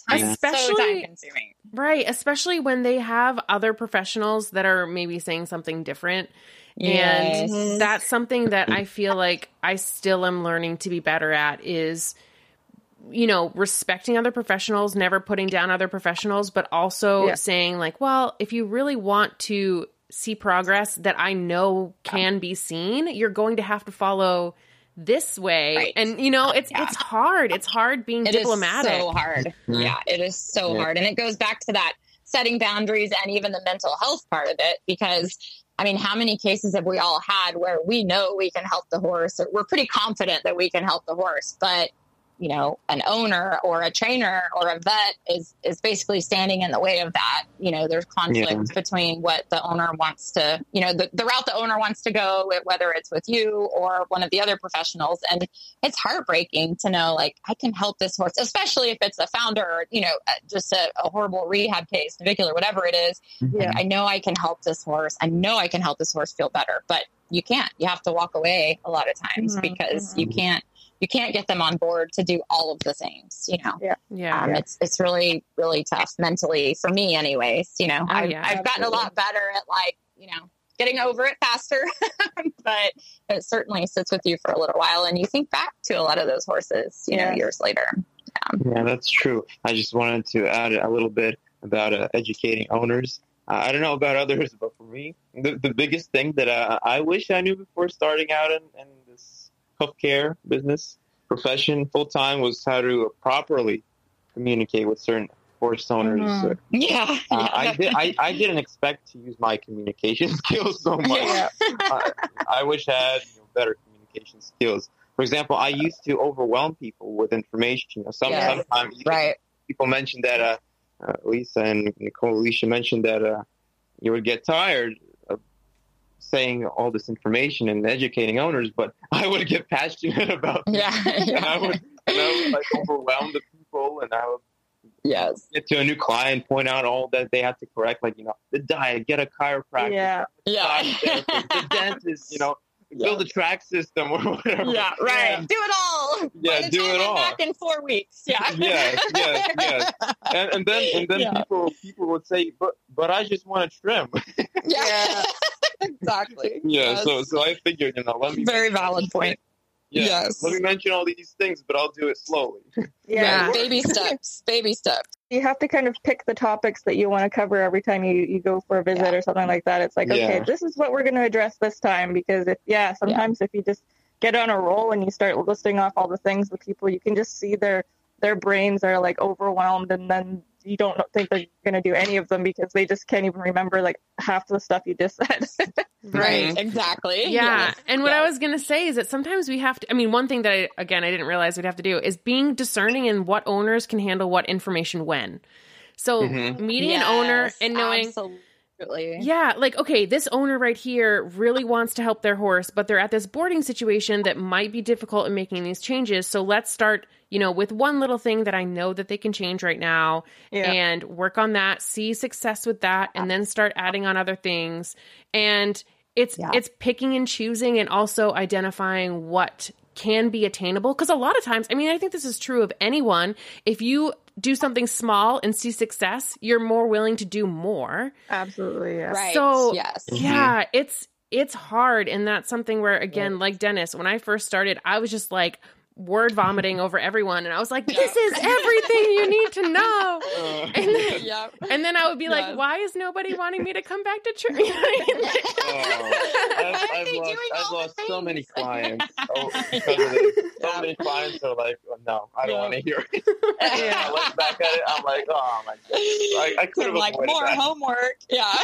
yeah especially so time consuming. Right, especially when they have other professionals that are maybe saying something different Yes. And that's something that I feel like I still am learning to be better at is you know, respecting other professionals, never putting down other professionals, but also yeah. saying like, well, if you really want to see progress that I know can be seen, you're going to have to follow this way. Right. And you know, it's yeah. it's hard. It's hard being it diplomatic. so hard. Mm-hmm. Yeah, it is so yeah. hard. And it goes back to that setting boundaries and even the mental health part of it because I mean, how many cases have we all had where we know we can help the horse? Or we're pretty confident that we can help the horse, but you know, an owner or a trainer or a vet is is basically standing in the way of that. You know, there's conflict yeah. between what the owner wants to, you know, the, the route the owner wants to go, whether it's with you or one of the other professionals. And it's heartbreaking to know, like, I can help this horse, especially if it's a founder or, you know, uh, just a, a horrible rehab case, navicular, whatever it is. Mm-hmm. I know I can help this horse. I know I can help this horse feel better, but you can't. You have to walk away a lot of times mm-hmm. because mm-hmm. you can't you can't get them on board to do all of the things, you know. Yeah. Yeah. Um, it's it's really, really tough mentally for me anyways. You know, oh, I've, yeah, I've gotten a lot better at like, you know, getting over it faster. but it certainly sits with you for a little while and you think back to a lot of those horses, you know, years later. Yeah. yeah, that's true. I just wanted to add a little bit about uh, educating owners. Uh, I don't know about others, but for me, the, the biggest thing that uh, I wish I knew before starting out in, in hoofcare business profession full time was how to properly communicate with certain horse owners. Mm-hmm. Yeah, uh, yeah. I, did, I, I didn't expect to use my communication skills so much. Yeah. I, I, wish I had you know, better communication skills. For example, I used to overwhelm people with information. You know, some, yes. Sometimes right. people mentioned that uh, uh, Lisa and Nicole, Alicia mentioned that uh, you would get tired saying all this information and educating owners, but I would get passionate about yeah, yeah. and I would and I would like overwhelm the people and I would yes get to a new client, point out all that they have to correct, like you know the diet, get a chiropractor, yeah, yeah, the dentist, you know. Yeah. Build a track system or whatever. Yeah, right. Yeah. Do it all. Yeah, do it all. Back in four weeks. Yeah. yes, yes, yes. And, and then and then yeah. people people would say, but but I just want to trim. yeah exactly. Yeah. Yes. So so I figured, you know, let me very valid point. Yeah, yes. Let me mention all these things, but I'll do it slowly. Yeah. yeah. baby steps. Baby steps. You have to kind of pick the topics that you want to cover every time you, you go for a visit yeah. or something like that. It's like, yeah. okay, this is what we're going to address this time. Because if, yeah, sometimes if you just get on a roll and you start listing off all the things with people, you can just see their their brains are like overwhelmed and then you don't think they're going to do any of them because they just can't even remember like half the stuff you just said. right. Exactly. Yeah. Yes. And what yes. I was going to say is that sometimes we have to, I mean, one thing that I, again, I didn't realize we'd have to do is being discerning in what owners can handle what information when. So mm-hmm. meeting yes, an owner and knowing. Absolutely. Yeah, like okay, this owner right here really wants to help their horse, but they're at this boarding situation that might be difficult in making these changes. So let's start you know, with one little thing that I know that they can change right now yeah. and work on that, see success with that, and then start adding on other things. And it's yeah. it's picking and choosing and also identifying what can be attainable because a lot of times i mean i think this is true of anyone if you do something small and see success you're more willing to do more. Absolutely yeah. right so yes. yeah it's it's hard. And that's something where again like Denys when i first started i was just like word vomiting over everyone. And I was like, this is everything you need to know. Uh, And then, Yep. and then I would be Yes. like, why is nobody wanting me to come back to church? You know what I mean? oh, I've, Why are I've lost, I've lost so many clients oh, because of this. So Yeah. many clients are like, oh, no, I don't Yeah. want to hear it. Yeah. I look back at it, I'm like, oh my god, I, I could have like more that. homework. Yeah.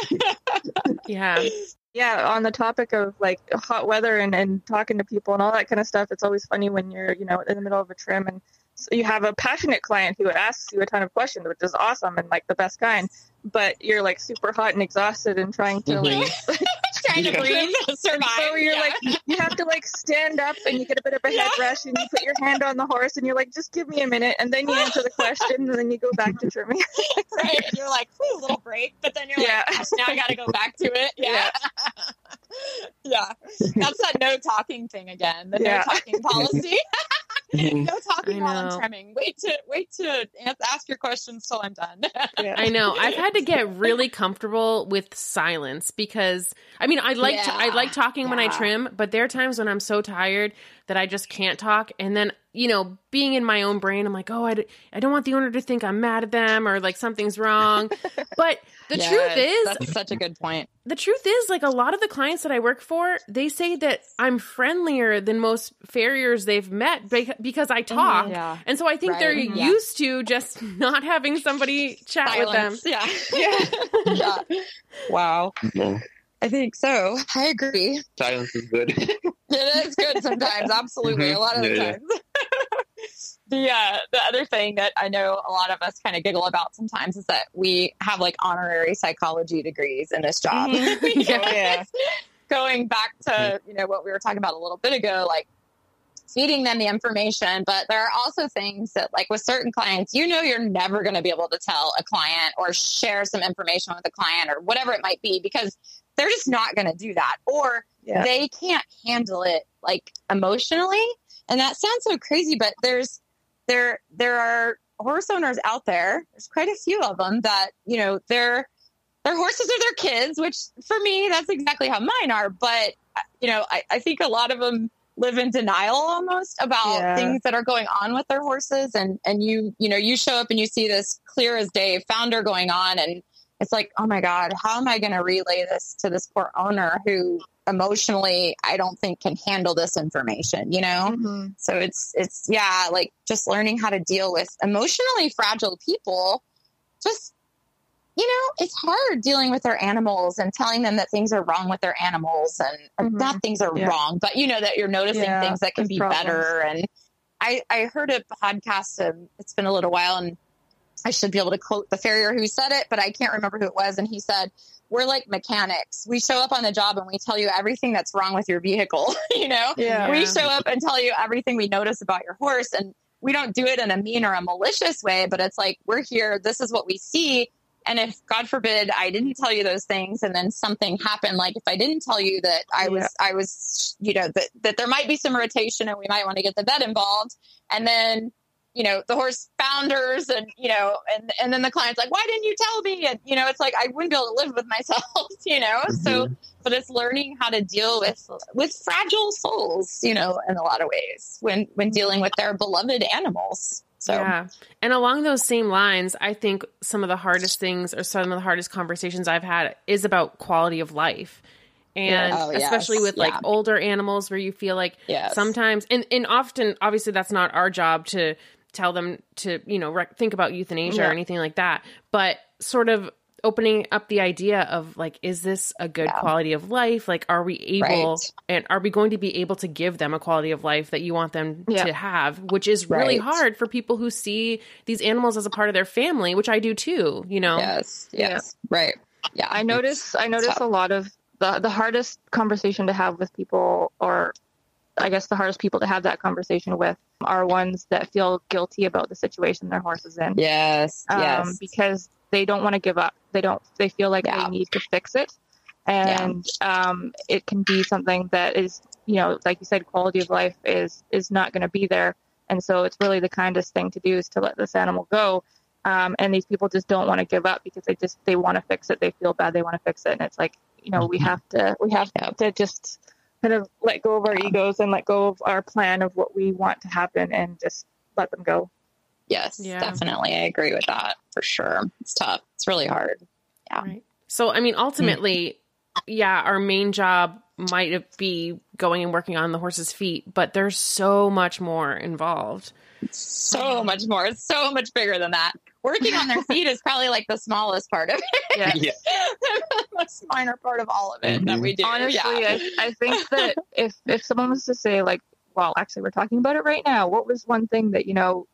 yeah. Yeah, on the topic of like hot weather and, and talking to people and all that kind of stuff, it's always funny when you're, you know, in the middle of a trim and so you have a passionate client who asks you a ton of questions, which is awesome and like the best kind, but you're like super hot and exhausted and trying to like mm-hmm. Trying to Yeah. breathe, survive. so you're yeah. like you have to like stand up and you get a bit of a head Yeah. rush and you put your hand on the horse and you're like just give me a minute and then you answer the question and then you go back to trimming right. And you're like, a little break, but then you're Yeah. like, now I got to go back to it. Yeah. yeah. That's that no talking thing again. The Yeah. no talking policy. Mhm. no talking while I'm trimming. Wait to wait to ask your questions till I'm done. yeah. I know. I've had to get really comfortable with silence because I mean, I like to, I like talking when I trim, but there are times when I'm so tired that I just can't talk and then, you know, being in my own brain, I'm like, "Oh, I, d- I don't want the owner to think I'm mad at them or like something's wrong." but the Yes, truth is, that's such a good point. the truth is like a lot of the clients that I work for, they say that I'm friendlier than most farriers they've met beca- because I talk. Yeah. And so I think Right, they're mhm. used to just not having somebody chat with them. Silence. Yeah. yeah. Wow. No, I think so. I agree. silence is good. It is good sometimes, absolutely. A lot of the. Yeah, times. the uh, the other thing that I know a lot of us kind of giggle about sometimes is that we have like honorary psychology degrees in this job. Mhm. Oh, yeah. Going back to you know what we were talking about a little bit ago, like feeding them the information, but there are also things that like with certain clients, you know you're never going to be able to tell a client or share some information with a client or whatever it might be because they're just not going to do that or Yeah. they can't handle it like emotionally and that sounds so crazy but there's there there are horse owners out there there's quite a few of them that you know their their horses are their kids which for me that's exactly how mine are but uh, you know i, I think a lot of them live in denial almost about Yeah. things that are going on with their horses and and you you know you show up and you see this clear as day founder going on and it's like oh my god how am i going to relay this to this poor owner who emotionally i don't think can handle this information you know Mhm. so it's it's yeah like just learning how to deal with emotionally fragile people just you know it's hard dealing with their animals and telling them that things are wrong with their animals and or Mhm. not things are Yeah. wrong but you know that you're noticing Yeah, things that can be problems. better and i i heard a podcast um, it's been a little while and i should be able to quote the farrier who said it but i can't remember who it was and he said we're like mechanics. We show up on the job and we tell you everything that's wrong with your vehicle you know? Yeah. we show up and tell you everything we notice about your horse and we don't do it in a mean or a malicious way but it's like we're here this is what we see and if god forbid i didn't tell you those things and then something happened like if i didn't tell you that i was i was you know that, that there might be some rotation and we might want to get the vet involved and then you know the horse founders and you know and and then the client's like why didn't you tell me and you know it's like i wouldn't be able to live with myself you know so Mhm. but it's learning how to deal with with fragile souls you know in a lot of ways when when dealing with their beloved animals so Yeah. And along those same lines, I think some of the hardest things or some of the hardest conversations I've had is about quality of life. And Yeah. Oh, yes. especially with like Yeah. older animals where you feel like Yes. sometimes and, and often obviously that's not our job to tell them to, you know, rec- think about euthanasia or anything like that, but sort of opening up the idea of like is this a good Yeah. quality of life? Like are we able Right. and are we going to be able to give them a quality of life that you want them Yeah. to have which is really Right. hard for people who see these animals as a part of their family which i do too you know yes Yeah. yes right yeah I notice I notice tough. a lot of the the hardest conversation to have with people or I guess the hardest people to have that conversation with are ones that feel guilty about the situation their horse is in. yes Um, yes because they don't want to give up. They don't they feel like Yeah. they need to fix it. And um, it can be something that is, you know, like you said, quality of life is is not going to be there. And so it's really the kindest thing to do is to let this animal go. Um, and these people just don't want to give up because they just they want to fix it. They feel bad. They want to fix it. And it's like, you know, we have to we have Yeah. to just kind of let go of our egos and let go of our plan of what we want to happen and just let them go. Yes, yeah. definitely. I agree with that for sure. It's tough. It's really hard. Yeah. Right. So, I mean, ultimately, yeah, our main job might be going and working on the horse's feet, but there's so much more involved. So much more. It's so much bigger than that. Working on their feet is probably like the smallest part of it. Yeah. yeah. the most minor part of all of it mm-hmm. that we do. Honestly, yeah. I, I think that if if someone was to say like, well, actually, we're talking about it right now. What was one thing that you know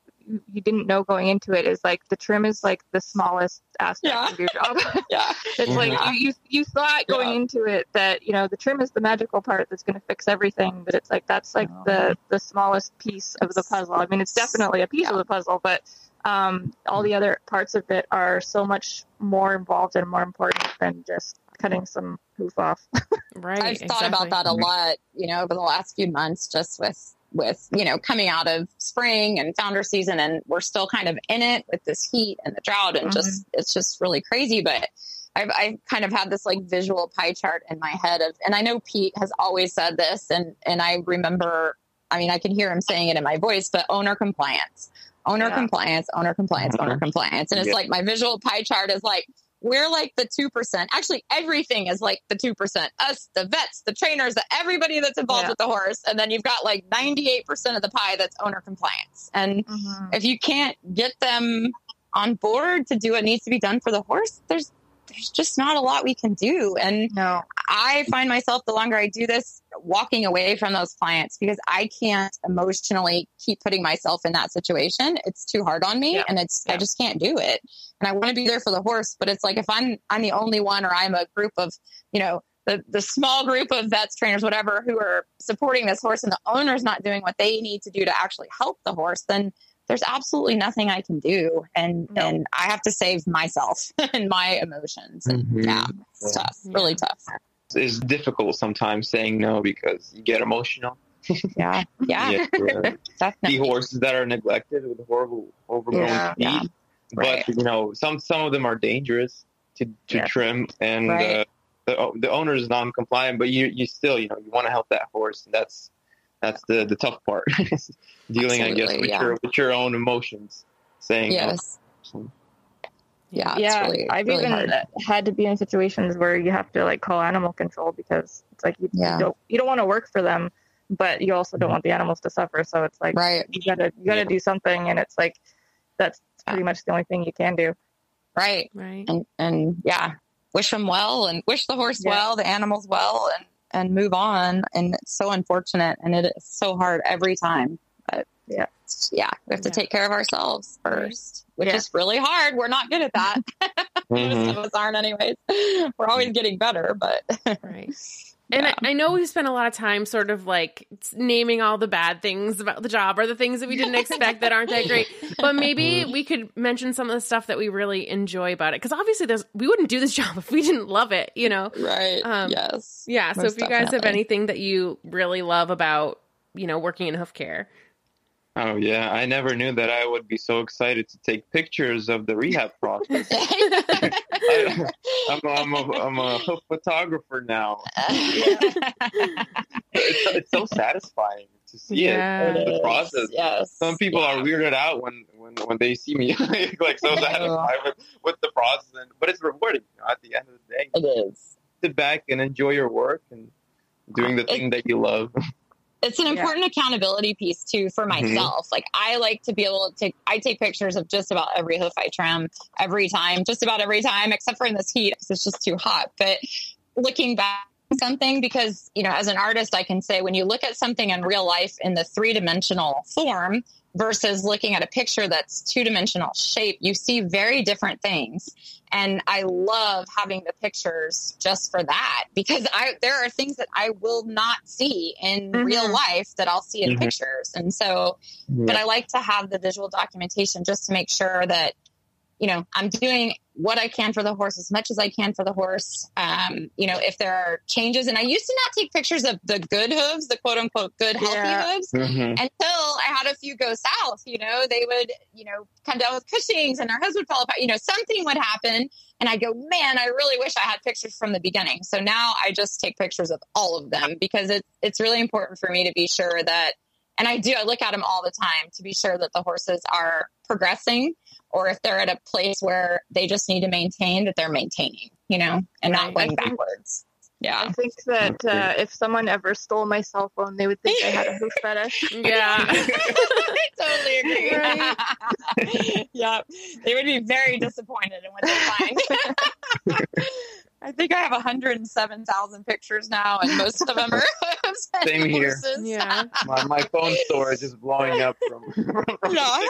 you didn't know going into it is like the trim is like the smallest aspect yeah. of your job. yeah. it's like you, you, you thought going yeah. into it that, you know, the trim is the magical part that's going to fix everything, but it's like that's like the the smallest piece of the puzzle. I mean, it's definitely a piece yeah. of the puzzle, but um, all the other parts of it are so much more involved and more important than just cutting some hoof off. right. I've exactly. thought about that a lot, you know, over the last few months, just with with you know coming out of spring and founder season and we're still kind of in it with this heat and the drought and mm-hmm. just it's just really crazy but I've, I've kind of had this like visual pie chart in my head of and i know pete has always said this and and i remember i mean i can hear him saying it in my voice but owner compliance owner yeah. compliance owner compliance owner mm-hmm. compliance and it's yeah. like my visual pie chart is like we're like the 2%. Actually, everything is like the 2%. Us, the vets, the trainers, the, everybody that's involved yeah. with the horse. And then you've got like 98% of the pie that's owner compliance. And mm-hmm. if you can't get them on board to do what needs to be done for the horse, there's there's just not a lot we can do. And no. I find myself the longer I do this walking away from those clients because I can't emotionally keep putting myself in that situation. It's too hard on me yeah. and it's yeah. I just can't do it. And I want to be there for the horse, but it's like if I'm I'm the only one or I'm a group of, you know, the, the small group of vets, trainers, whatever, who are supporting this horse and the owner's not doing what they need to do to actually help the horse, then there's absolutely nothing I can do. And, no. and I have to save myself and my emotions. And mm-hmm. yeah, it's yeah. tough, yeah. really tough. It's difficult sometimes saying no because you get emotional. yeah. Yeah. the horses that are neglected with horrible overgrown yeah. feet. Yeah. Right. But, you know, some, some of them are dangerous to, to yeah. trim and, right. uh, the, the owner is non-compliant, but you, you still, you know, you want to help that horse. And that's, that's the the tough part. Dealing Absolutely, i guess with yeah. your with your own emotions saying oh, yes. oh, yeah yeah really, i've really even hard. had to be in situations where you have to like call animal control because it's like you, yeah. you don't you don't want to work for them but you also don't want the animals to suffer. So it's like right. you gotta you gotta yeah. do something and it's like that's pretty much the only thing you can do. Right. Right. And and yeah wish them well and wish the horse well the animals well and and move on. And it's so unfortunate and it is so hard every time. But yeah, yeah, we have to yeah. take care of ourselves first, which yeah. is really hard. We're not good at that. mm-hmm. Some of us aren't, anyways. We're always getting better, but right. And yeah. I, I, know we spent a lot of time sort of like naming all the bad things about the job or the things that we didn't expect that aren't that great. But maybe we could mention some of the stuff that we really enjoy about it. Because obviously, there's we wouldn't do this job if we didn't love it, you know? Right. Um, yes. Yeah. so if you guys definitely. have anything that you really love about, you know, working in hoof care, Oh yeah, I never knew that I would be so excited to take pictures of the rehab process. I, am a, I'm, a, I'm a photographer now. it's, it's, so satisfying to see yeah, it, the process. Yes. Some people yeah. are weirded out when, when, when they see me like so satisfied with, with the process, and, but it's rewarding you know, at the end of the day. It is. Sit back and enjoy your work and doing the it, thing that you love it's an important yeah. accountability piece too for mm-hmm. myself. Mm-hmm. Like I like to be able to take, I take pictures of just about every hoof I trim every time, just about every time, except for in this heat because it's just too hot. But looking back something because you know as an artist i can say when you look at something in real life in the three dimensional form versus looking at a picture that's two dimensional shape, you see very different things. And I love having the pictures just for that because I, there are things that I will not see in mm-hmm. real life that I'll see in mm-hmm. pictures. And so, yeah. but I like to have the visual documentation just to make sure that you know, I'm doing what I can for the horse as much as I can for the horse. Um, you know, if there are changes, and I used to not take pictures of the good hooves, the quote unquote good healthy yeah. hooves, mm-hmm. until I had a few go south. You know, they would, you know, come down with Cushing's and their hooves would fall apart. You know, something would happen, and I go, man, I really wish I had pictures from the beginning. So now I just take pictures of all of them because it's it's really important for me to be sure that, and I do. I look at them all the time to be sure that the horses are progressing or if they're at a place where they just need to maintain that they're maintaining, you know, and not going backwards. Yeah. I think that uh, if someone ever stole my cell phone, they would think I had a hoof fetish. Yeah. I totally agree. Right? yeah. They would be very disappointed in what they find. I think I have 107,000 pictures now, and most of them are same here. Yeah, my, my phone storage is blowing up from. from yeah,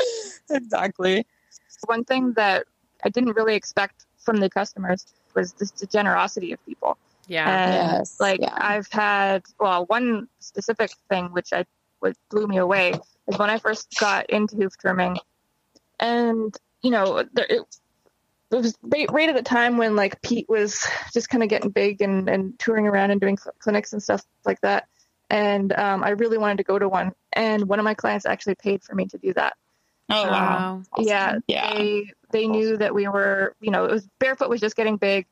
exactly. One thing that I didn't really expect from the customers was just the generosity of people. Yeah. And yes. like yeah. I've had well, one specific thing which I what blew me away is when I first got into hoof trimming, and you know there, it, it was right at the time when like Pete was just kind of getting big and, and touring around and doing cl- clinics and stuff like that. And um, I really wanted to go to one. And one of my clients actually paid for me to do that. Oh wow! Um, awesome. Yeah, yeah. They they knew that we were, you know, it was barefoot was just getting big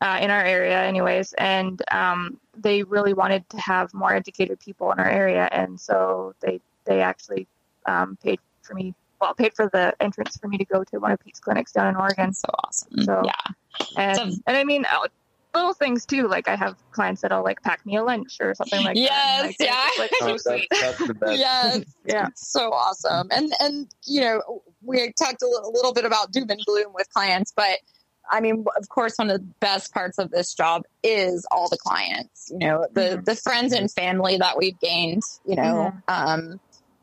uh, in our area, anyways, and um, they really wanted to have more educated people in our area, and so they they actually um, paid for me well paid for the entrance for me to go to one of Pete's clinics down in Oregon. So awesome. So yeah, and so, and I mean uh, little things too. Like I have clients that'll like pack me a lunch or something like yes, that. Yes, yeah, like, oh, so that's, that's, the best. yes, yeah, so awesome. And and you know we talked a little, a little bit about doom and gloom with clients, but. I mean, of course, one of the best parts of this job is all the clients. You know, the mm-hmm. the friends and family that we've gained. You know, mm-hmm. um,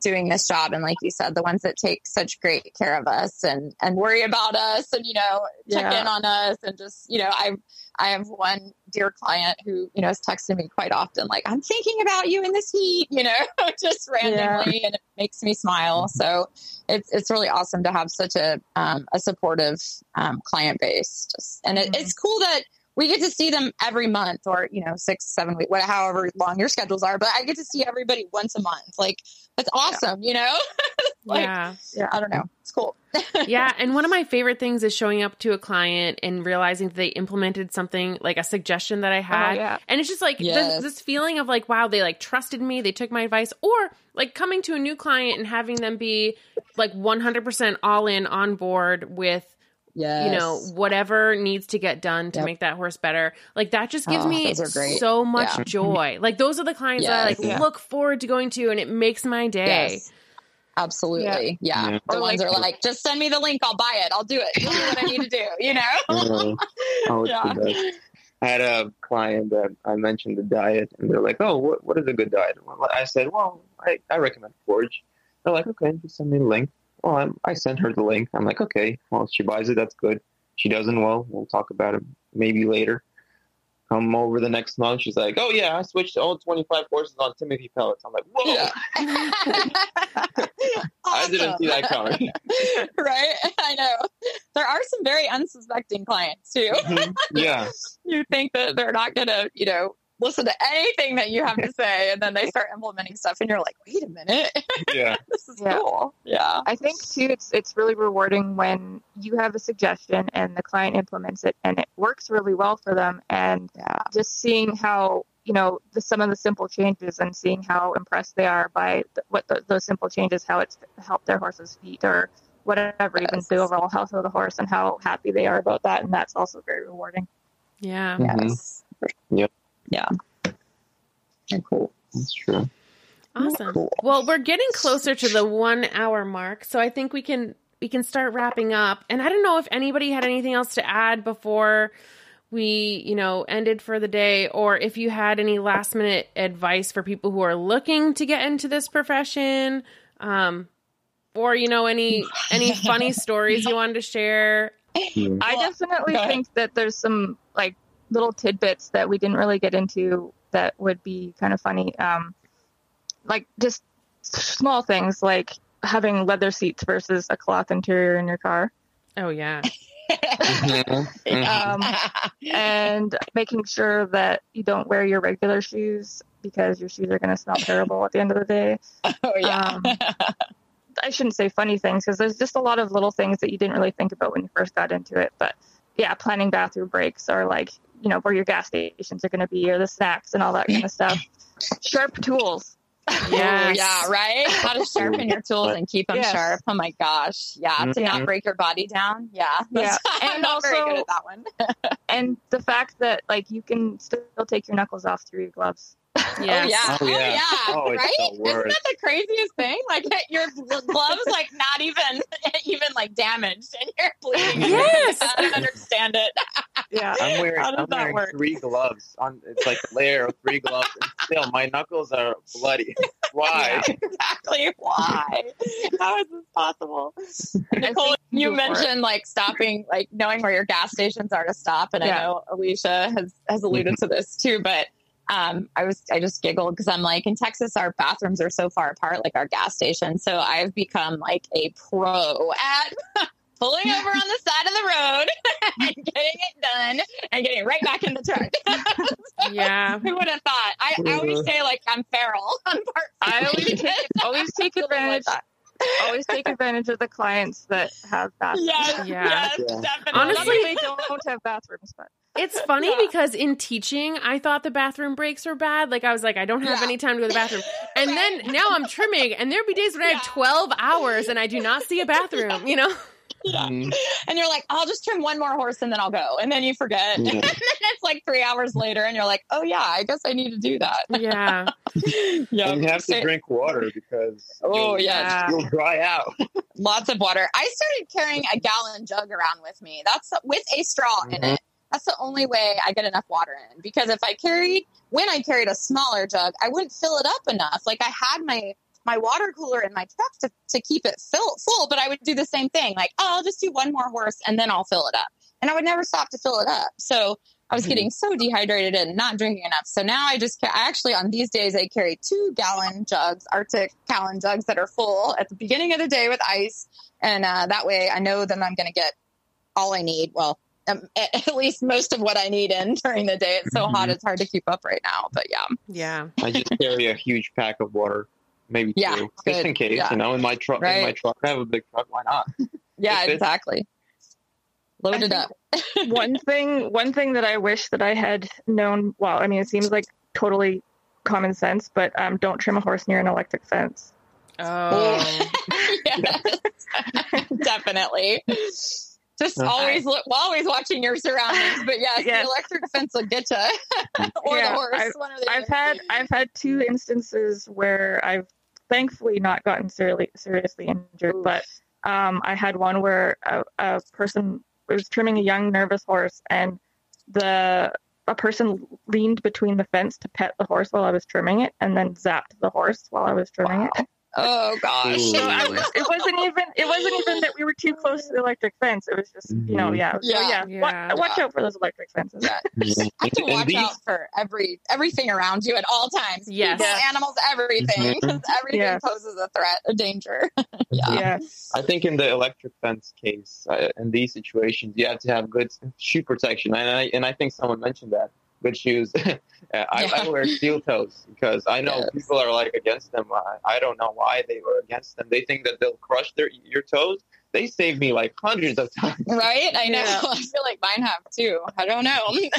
doing this job and like you said the ones that take such great care of us and and worry about us and you know check yeah. in on us and just you know i i have one dear client who you know has texted me quite often like i'm thinking about you in this heat you know just randomly yeah. and it makes me smile so it's it's really awesome to have such a um, a supportive um, client base just and it, mm-hmm. it's cool that we get to see them every month or you know six seven weeks whatever however long your schedules are but i get to see everybody once a month like that's awesome yeah. you know like, yeah yeah i don't know it's cool yeah and one of my favorite things is showing up to a client and realizing that they implemented something like a suggestion that i oh, had oh, yeah. and it's just like yes. this, this feeling of like wow they like trusted me they took my advice or like coming to a new client and having them be like 100% all in on board with Yes. you know whatever needs to get done to yep. make that horse better like that just gives oh, me so much yeah. joy like those are the clients yes. that i like yeah. look forward to going to and it makes my day yes. absolutely yeah, yeah. the or ones like, are like just send me the link i'll buy it i'll do it do what i need to do you know oh, yeah. I had a client that I mentioned the diet, and they're like, "Oh, what, what is a good diet?" I said, "Well, I, I recommend Forage." They're like, "Okay, just send me the link." Well, I'm, I sent her the link. I'm like, okay, well, if she buys it, that's good. She doesn't, well, we'll talk about it maybe later. Come over the next month. She's like, oh, yeah, I switched all 25 horses on Timothy pellets. I'm like, whoa. Yeah. I didn't see that coming. right? I know. There are some very unsuspecting clients, too. Mm-hmm. Yeah. you think that they're not going to, you know, listen to anything that you have to say and then they start implementing stuff and you're like wait a minute yeah this is yeah. cool yeah i think too it's it's really rewarding when you have a suggestion and the client implements it and it works really well for them and yeah. just seeing how you know the, some of the simple changes and seeing how impressed they are by the, what the, those simple changes how it's helped their horse's feet or whatever yes. even the overall health of the horse and how happy they are about that and that's also very rewarding yeah yes mm-hmm. yep yeah. And cool. That's true. Awesome. Cool. Well, we're getting closer to the one hour mark, so I think we can we can start wrapping up. And I don't know if anybody had anything else to add before we, you know, ended for the day, or if you had any last minute advice for people who are looking to get into this profession, um, or you know, any any funny stories you wanted to share. I definitely think that there's some like little tidbits that we didn't really get into that would be kind of funny. Um, like just small things like having leather seats versus a cloth interior in your car. Oh yeah. Mhm. Um, and making sure that you don't wear your regular shoes because your shoes are going to smell terrible at the end of the day. oh yeah. Um, I shouldn't say funny things because there's just a lot of little things that you didn't really think about when you first got into it. But yeah, planning bathroom breaks or like, you know, where your gas stations are going to be or the snacks and all that kind of stuff. Sharp tools. Yeah. Oh, yeah, right. How to sharpen your tools and keep them Yes. sharp. Oh my gosh, yeah. To not Mhm. break your body down. Yeah, Yeah. I'm And not very also- good at that one. And the fact that like you can still take your knuckles off through your gloves. Yes. Oh yeah. Oh, yeah. right? Oh, it's the Isn't that the craziest thing? Like your gloves, like not even even like damaged, and you're bleeding. and Yes. I don't understand it. Yeah. I'm wearing, I'm wearing work? three gloves. On it's like a layer of three gloves, and still my knuckles are bloody. Why? exactly why? How is this possible? Nicole, you go for it. mentioned like stopping, like knowing where your gas stations are to stop, and Yeah. I know Alicia has has alluded to this too, but. Um, I was I just giggled because I'm like in Texas our bathrooms are so far apart like our gas station so I've become like a pro at pulling over on the side of the road and getting it done and getting right back in the truck. Yeah. Who would have thought? I, I always say like I'm feral on part. I always take, always take Something like advantage. always take advantage of the clients that have bathrooms. Yes, Yeah. yes, Yeah. definitely. Honestly- they don't have bathrooms, but It's funny Yeah. because in teaching, I thought the bathroom breaks were bad. Like I was like, I don't have Yeah. any time to go to the bathroom. And Right. then now I'm trimming, and there'd be days when I have 12 hours and I do not see a bathroom. You know? Yeah. Mhm. and you're like, I'll just trim one more horse and then I'll go. And then you forget. Yeah. and then it's like three hours later and you're like, oh yeah, I guess I need to do that. Yeah. yeah. And you have to Say- drink water because Oh, you'll, yeah. you'll dry out. Lots of water. I started carrying a gallon jug around with me. That's with a straw in Mhm. it. That's the only way I get enough water in. Because if I carried, when I carried a smaller jug, I wouldn't fill it up enough. Like I had my my water cooler in my truck to, to keep it fill, full, but I would do the same thing. Like, oh, I'll just do one more horse and then I'll fill it up. And I would never stop to fill it up. So I was Mhm. getting so dehydrated and not drinking enough. So now I just, I actually on these days, I carry two gallon jugs, Arctic gallon jugs that are full at the beginning of the day with ice. And uh, that way I know that I'm going to get all I need. Well, um, at, at least most of what I need in during the day. It's so hot, Mhm. it's hard to keep up right now. But yeah. Yeah. I just carry a huge pack of water, maybe Yeah, two, just in case. Yeah. You know, in my truck, in my truck, I have a big truck. Why not? Yeah, If exactly. Load it up. one thing one thing that I wish that I had known well, I mean it seems like totally common sense, but um, don't trim a horse near an electric fence. Oh. yes, definitely. Just Okay. always look, always watching your surroundings. But yes, Yes. the electric fence will get you, or Yeah, the horse. I've- one or the I've other. had I've had two instances where I've thankfully not gotten seriously seriously injured, Oof. but um, I had one where a, a person was trimming a young nervous horse, and the a person leaned between the fence to pet the horse while I was trimming it, and then zapped the horse while I was trimming Wow. it. Oh gosh. Ooh. So I was, it wasn't even it wasn't even that we were too close to the electric fence. It was just you know Mhm. yeah so Yeah. yeah, Yeah. wa- watch out for those electric fences. Yeah. I have to watch these- out for every everything around you at all times. Yes. People, animals, everything. Because everything Yes. poses a threat, a danger. yeah. Yeah, I think in the electric fence case, uh, in these situations, you have to have good shoe protection, and I and I think someone mentioned that good shoes. I, Yeah. I wear steel toes because I know Yes. people are like against them. I, I don't know why they were against them. They think that they'll crush their your toes. They saved me like hundreds of times. Right? I know. Yeah. I feel like mine have too. I don't know.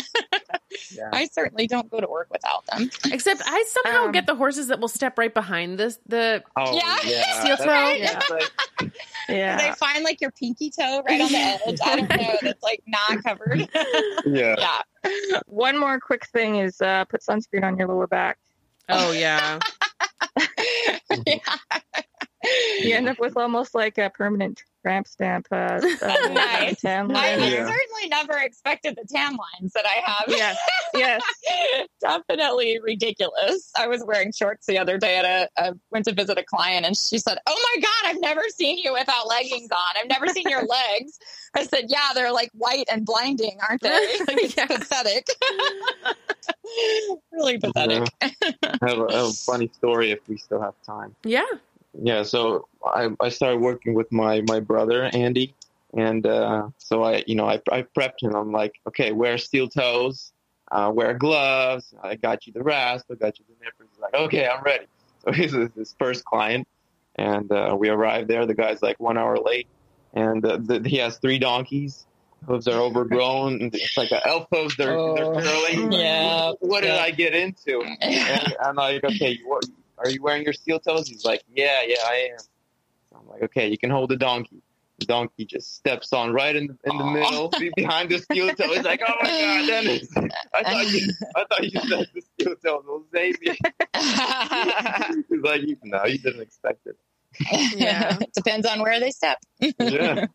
Yeah. I certainly don't go to work without them. Except I somehow Um, get the horses that will step right behind this the Oh Yeah. yeah, Steel That's- toe? that's like- yeah. They find like your pinky toe right on the edge. I don't know. That's like not covered. yeah. yeah. One more quick thing is uh, put sunscreen on your lower back. Oh yeah. yeah. You end up with almost like a permanent tramp stamp. Uh, uh, Nice. tan I, line. I Yeah. certainly never expected the tan lines that I have. Yes, yes. Definitely ridiculous. I was wearing shorts the other day at a, I went to visit a client and she said, Oh my God, I've never seen you without leggings on. I've never seen your legs. I said, Yeah, they're like white and blinding, aren't they? Like, it's Yes. pathetic. really pathetic. I have, a, I have a funny story if we still have time. Yeah. Yeah, so I, I started working with my, my brother, Andy. And uh, so I, you know, I, I prepped him. I'm like, okay, wear steel toes, uh, wear gloves. I got you the rasp. I got you the nippers. He's like, okay, I'm ready. So he's his first client. And uh, we arrived there. The guy's like one hour late. And uh, the, he has three donkeys. Hooves are overgrown. It's like an elf hooves. They're, Oh, they're curling. yeah, What did. I get into? And I'm like, okay, you, are you wearing your steel toes? He's like, yeah, yeah, I am. So I'm like, okay, you can hold the donkey. The donkey just steps on right in the, in the middle behind the steel toe. He's like, oh my god, Denys! I thought you, I thought you said the steel toe will save me. He's like, no, you didn't expect it. Yeah. Depends on where they step. Yeah.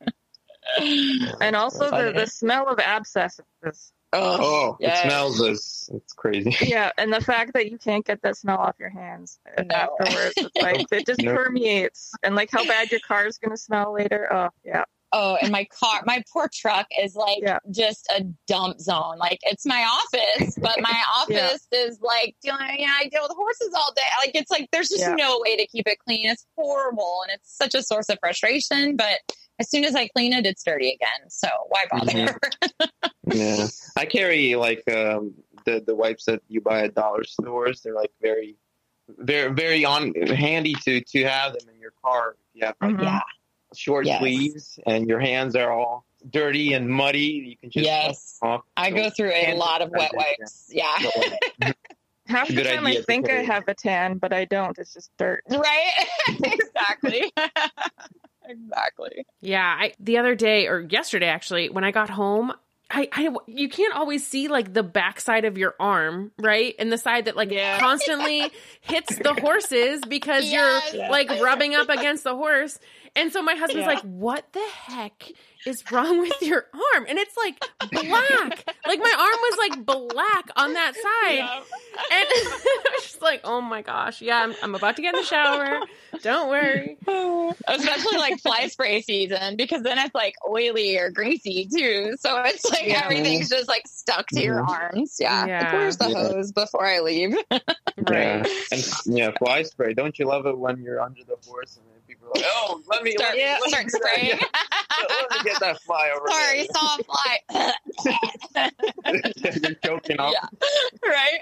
And also the, the smell of abscesses. Oh, yes. it smells. It's, it's crazy. Yeah, and the fact that you can't get that smell off your hands No. afterwards, it's like it just No. permeates, and like how bad your car is gonna smell later. Oh yeah, Oh, and my car, my poor truck is like Yeah. just a dump zone. Like it's my office, but my office is like dealing. Yeah, I deal with horses all day. Like it's like there's just Yeah. no way to keep it clean. It's horrible, and it's such a source of frustration. But as soon as I clean it, it's dirty again. So why bother? Mhm. Yeah, I carry like um, the the wipes that you buy at dollar stores. They're like very, very, very on handy to to have them in your car. If you have like Mhm. yeah. short Yes. sleeves and your hands are all dirty and muddy, you can just Yes. off. I go through a lot of wet are- wipes. Yeah. half the Good time I think I have a tan, but I don't. It's just dirt. right? exactly. exactly. Yeah, I the other day or yesterday actually, when I got home, I, I you can't always see like the backside of your arm, right? And the side that like Yeah. constantly hits the horses because Yes. you're like rubbing up against the horse. And so my husband's Yeah. like, "What the heck is wrong with your arm?" And it's like black. like my arm was like black on that side. And I was just like, "Oh my gosh, yeah, I'm, I'm about to get in the shower. Don't worry." Especially like fly spray season because then it's like oily or greasy too. So it's like Yeah. everything's just like stuck to your arms. Yeah. Yeah. Like, where's the Yeah. hose before I leave? Right. Yeah. And yeah, fly spray. Don't you love it when you're under the horse and then people are like, "Oh, let me Start, let me, start let me, spraying. let me get that fly over Sorry, saw a fly. you're choking off. yeah. Right?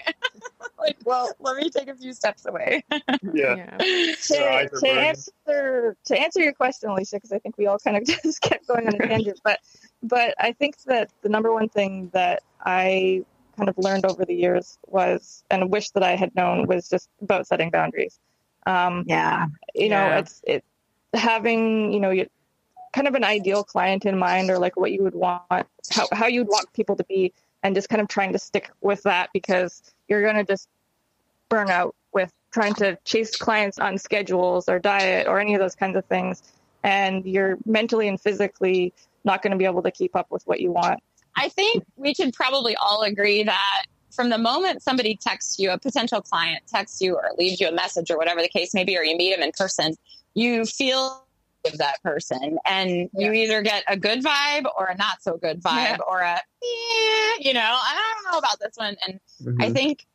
like, well, let me take a few steps away. Yeah. Yeah. To, Your eyes are to answer to answer your question, Alicia, because I think we all kind of just kept going on a tangent, but but I think that the number one thing that I kind of learned over the years was, and wish that I had known, was just about setting boundaries. Um, Yeah. you know Yeah. it's it having you know kind of an ideal client in mind or like what you would want how, how you'd want people to be and just kind of trying to stick with that because you're going to just burn out with trying to chase clients on schedules or diet or any of those kinds of things. And you're mentally and physically not going to be able to keep up with what you want. I think we could probably all agree that from the moment somebody texts you, a potential client texts you or leaves you a message or whatever the case may be, or you meet them in person, you feel with that person and you either get a good vibe or a not so good vibe Yeah. or a, yeah, you know, I don't know about this one. And Mhm. I think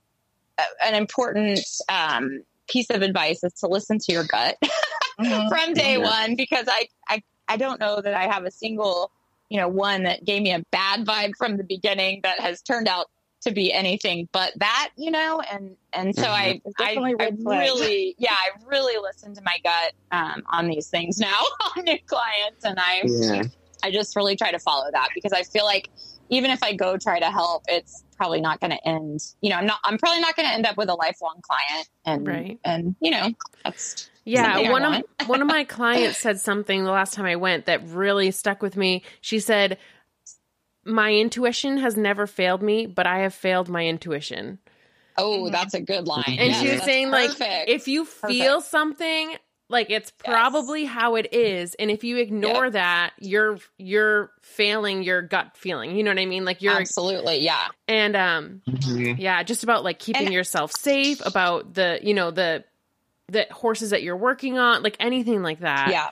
an important um, piece of advice is to listen to your gut from day Yeah. one because I, I I don't know that I have a single you know one that gave me a bad vibe from the beginning that has turned out to be anything but that you know and and so I It's I, definitely I red really yeah I really listen to my gut um, on these things now on new clients and I Yeah. I just really try to follow that because I feel like even if I go try to help, it's probably not going to end. You know, I'm not. I'm probably not going to end up with a lifelong client, and Right. and you know, that's Yeah, one of one of my clients said something the last time I went that really stuck with me. She said, "My intuition has never failed me, but I have failed my intuition." oh, Mhm. that's a good line. And Yes, she was saying perfect. like if you feel something like it's probably how it is and if you ignore that you're you're failing your gut feeling you know what i mean like you're absolutely, yeah, and um Mhm. yeah just about like keeping And- yourself safe about the you know the the horses that you're working on like anything like that yeah.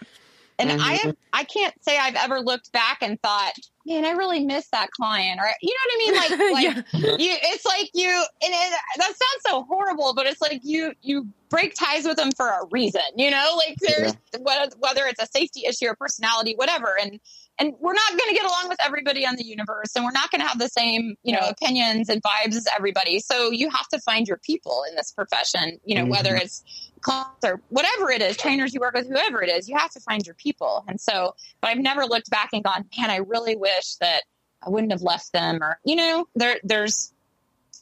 And mm-hmm. I have, I can't say I've ever looked back and thought, man, I really miss that client, or you know what I mean? Like, like yeah. you, it's like you, and it, that sounds so horrible, but it's like you, you break ties with them for a reason, you know, like there's yeah. whether, whether it's a safety issue or personality, whatever. And and we're not going to get along with everybody on the universe and we're not going to have the same you know opinions and vibes as everybody so you have to find your people in this profession you know mm-hmm. whether it's clients or whatever it is trainers you work with whoever it is you have to find your people and so but i've never looked back and gone man i really wish that i wouldn't have left them or you know there there's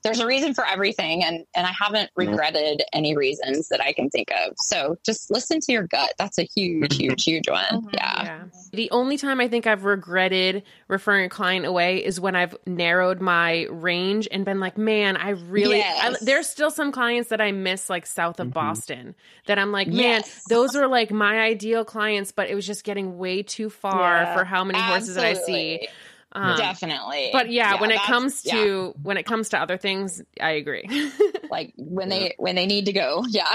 there's a reason for everything and and I haven't regretted any reasons that I can think of. So just listen to your gut. That's a huge, huge, huge one. Mm-hmm. Yeah. yeah. The only time I think I've regretted referring a client away is when I've narrowed my range and been like, man, I really yes. I, there's still some clients that I miss like south of mm-hmm. Boston that I'm like, man, yes. those are like my ideal clients, but it was just getting way too far yeah. for how many horses that I see. Um, Definitely. But yeah, yeah when it comes to yeah. when it comes to other things, I agree. like when they when they need to go. Yeah.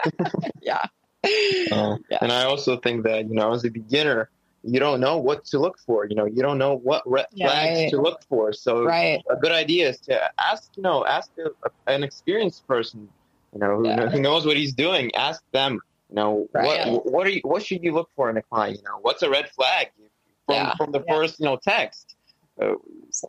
yeah. Yeah. And I also think that, you know, as a beginner, you don't know what to look for. You know, you don't know what red flags right. to look for. So right. a good idea is to ask, you know, ask a, an experienced person, you know, who, yeah. who, knows what he's doing. Ask them, you know, right. what what are you, what should you look for in a client? You know, what's a red flag? from yeah. from the yeah. first you know text. Uh,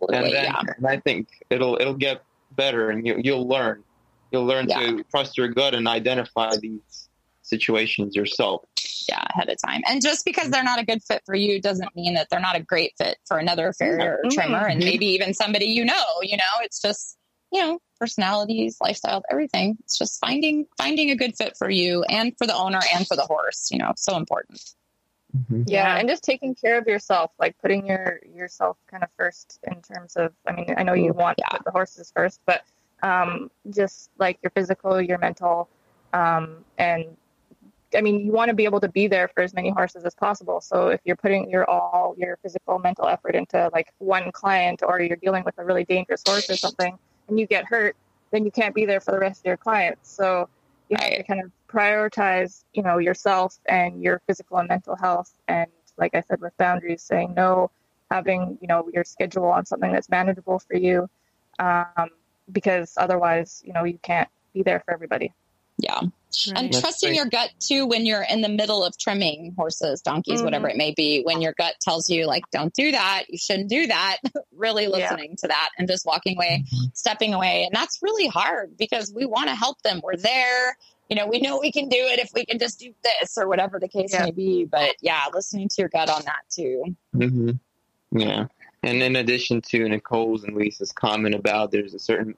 and then yeah. and I think it'll it'll get better, and you you'll learn you'll learn to trust your gut and identify these situations yourself. Yeah, ahead of time. And just because they're not a good fit for you doesn't mean that they're not a great fit for another farrier or trimmer, mm-hmm. and maybe even somebody you know. You know, it's just you know personalities, lifestyles, everything. It's just finding finding a good fit for you and for the owner and for the horse. You know, so important. Mm-hmm. Yeah, yeah, and just taking care of yourself, like putting your yourself kind of first in terms of. I mean, I know you want yeah. to put the horses first, but um, just like your physical, your mental, um, and I mean, you want to be able to be there for as many horses as possible. So if you're putting your all your physical, mental effort into like one client, or you're dealing with a really dangerous horse or something, and you get hurt, then you can't be there for the rest of your clients. So you have to kind of prioritize, you know, yourself and your physical and mental health. And like I said, with boundaries, saying no, having, you know, your schedule on something that's manageable for you. Um, because otherwise, you know, you can't be there for everybody. Yeah. Right. And trusting your gut too when you're in the middle of trimming horses, donkeys, mm-hmm. whatever it may be, when your gut tells you, like, don't do that, you shouldn't do that, really listening yeah. to that and just walking away, mm-hmm. stepping away. And that's really hard because we want to help them. We're there. You know, we know we can do it if we can just do this or whatever the case yeah. may be. But yeah, listening to your gut on that too. Mm-hmm. Yeah. And in addition to Nicole's and Lisa's comment about there's a certain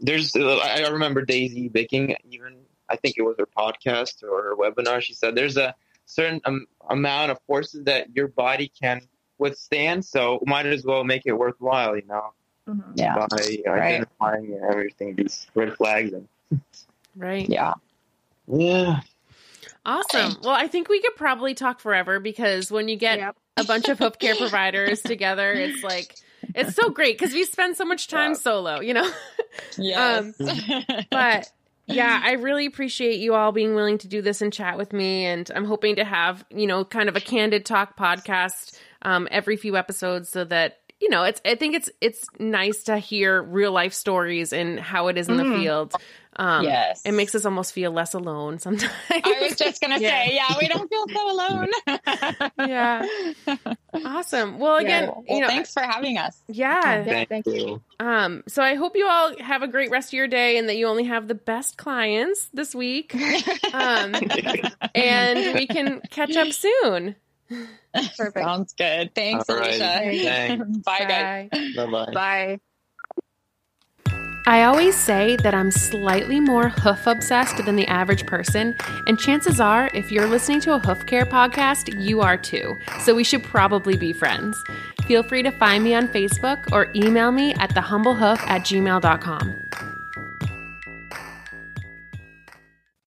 there's uh, I remember Daisy Bicking even I think it was her podcast or her webinar. She said there's a certain um, amount of forces that your body can withstand, so might as well make it worthwhile, you know. Mm-hmm. Yeah, by identifying right. everything these red flags and right. Yeah, yeah. Awesome. Well, I think we could probably talk forever because when you get yep. a bunch of hoof care providers together, it's like it's so great because we spend so much time yeah. solo, you know. Yes. Um, but yeah, I really appreciate you all being willing to do this and chat with me. And I'm hoping to have, you know, kind of a candid talk podcast um, every few episodes so that, you know, it's, I think it's, it's nice to hear real life stories and how it is in mm. the field. Um, yes. It makes us almost feel less alone sometimes. I was just going to yeah. say, yeah, we don't feel so alone. yeah. Awesome. Well, again, yeah. well, you know, thanks for having us. Yeah. yeah thank you. Um, so I hope you all have a great rest of your day and that you only have the best clients this week. Um, and we can catch up soon. Perfect. Sounds good. Thanks, Alicia. Thanks. Bye, Bye. Bye-bye. Bye. I always say that I'm slightly more hoof obsessed than the average person, and chances are, if you're listening to a hoof care podcast, you are too. So we should probably be friends. Feel free to find me on Facebook or email me at thehumblehoof at gmail.com.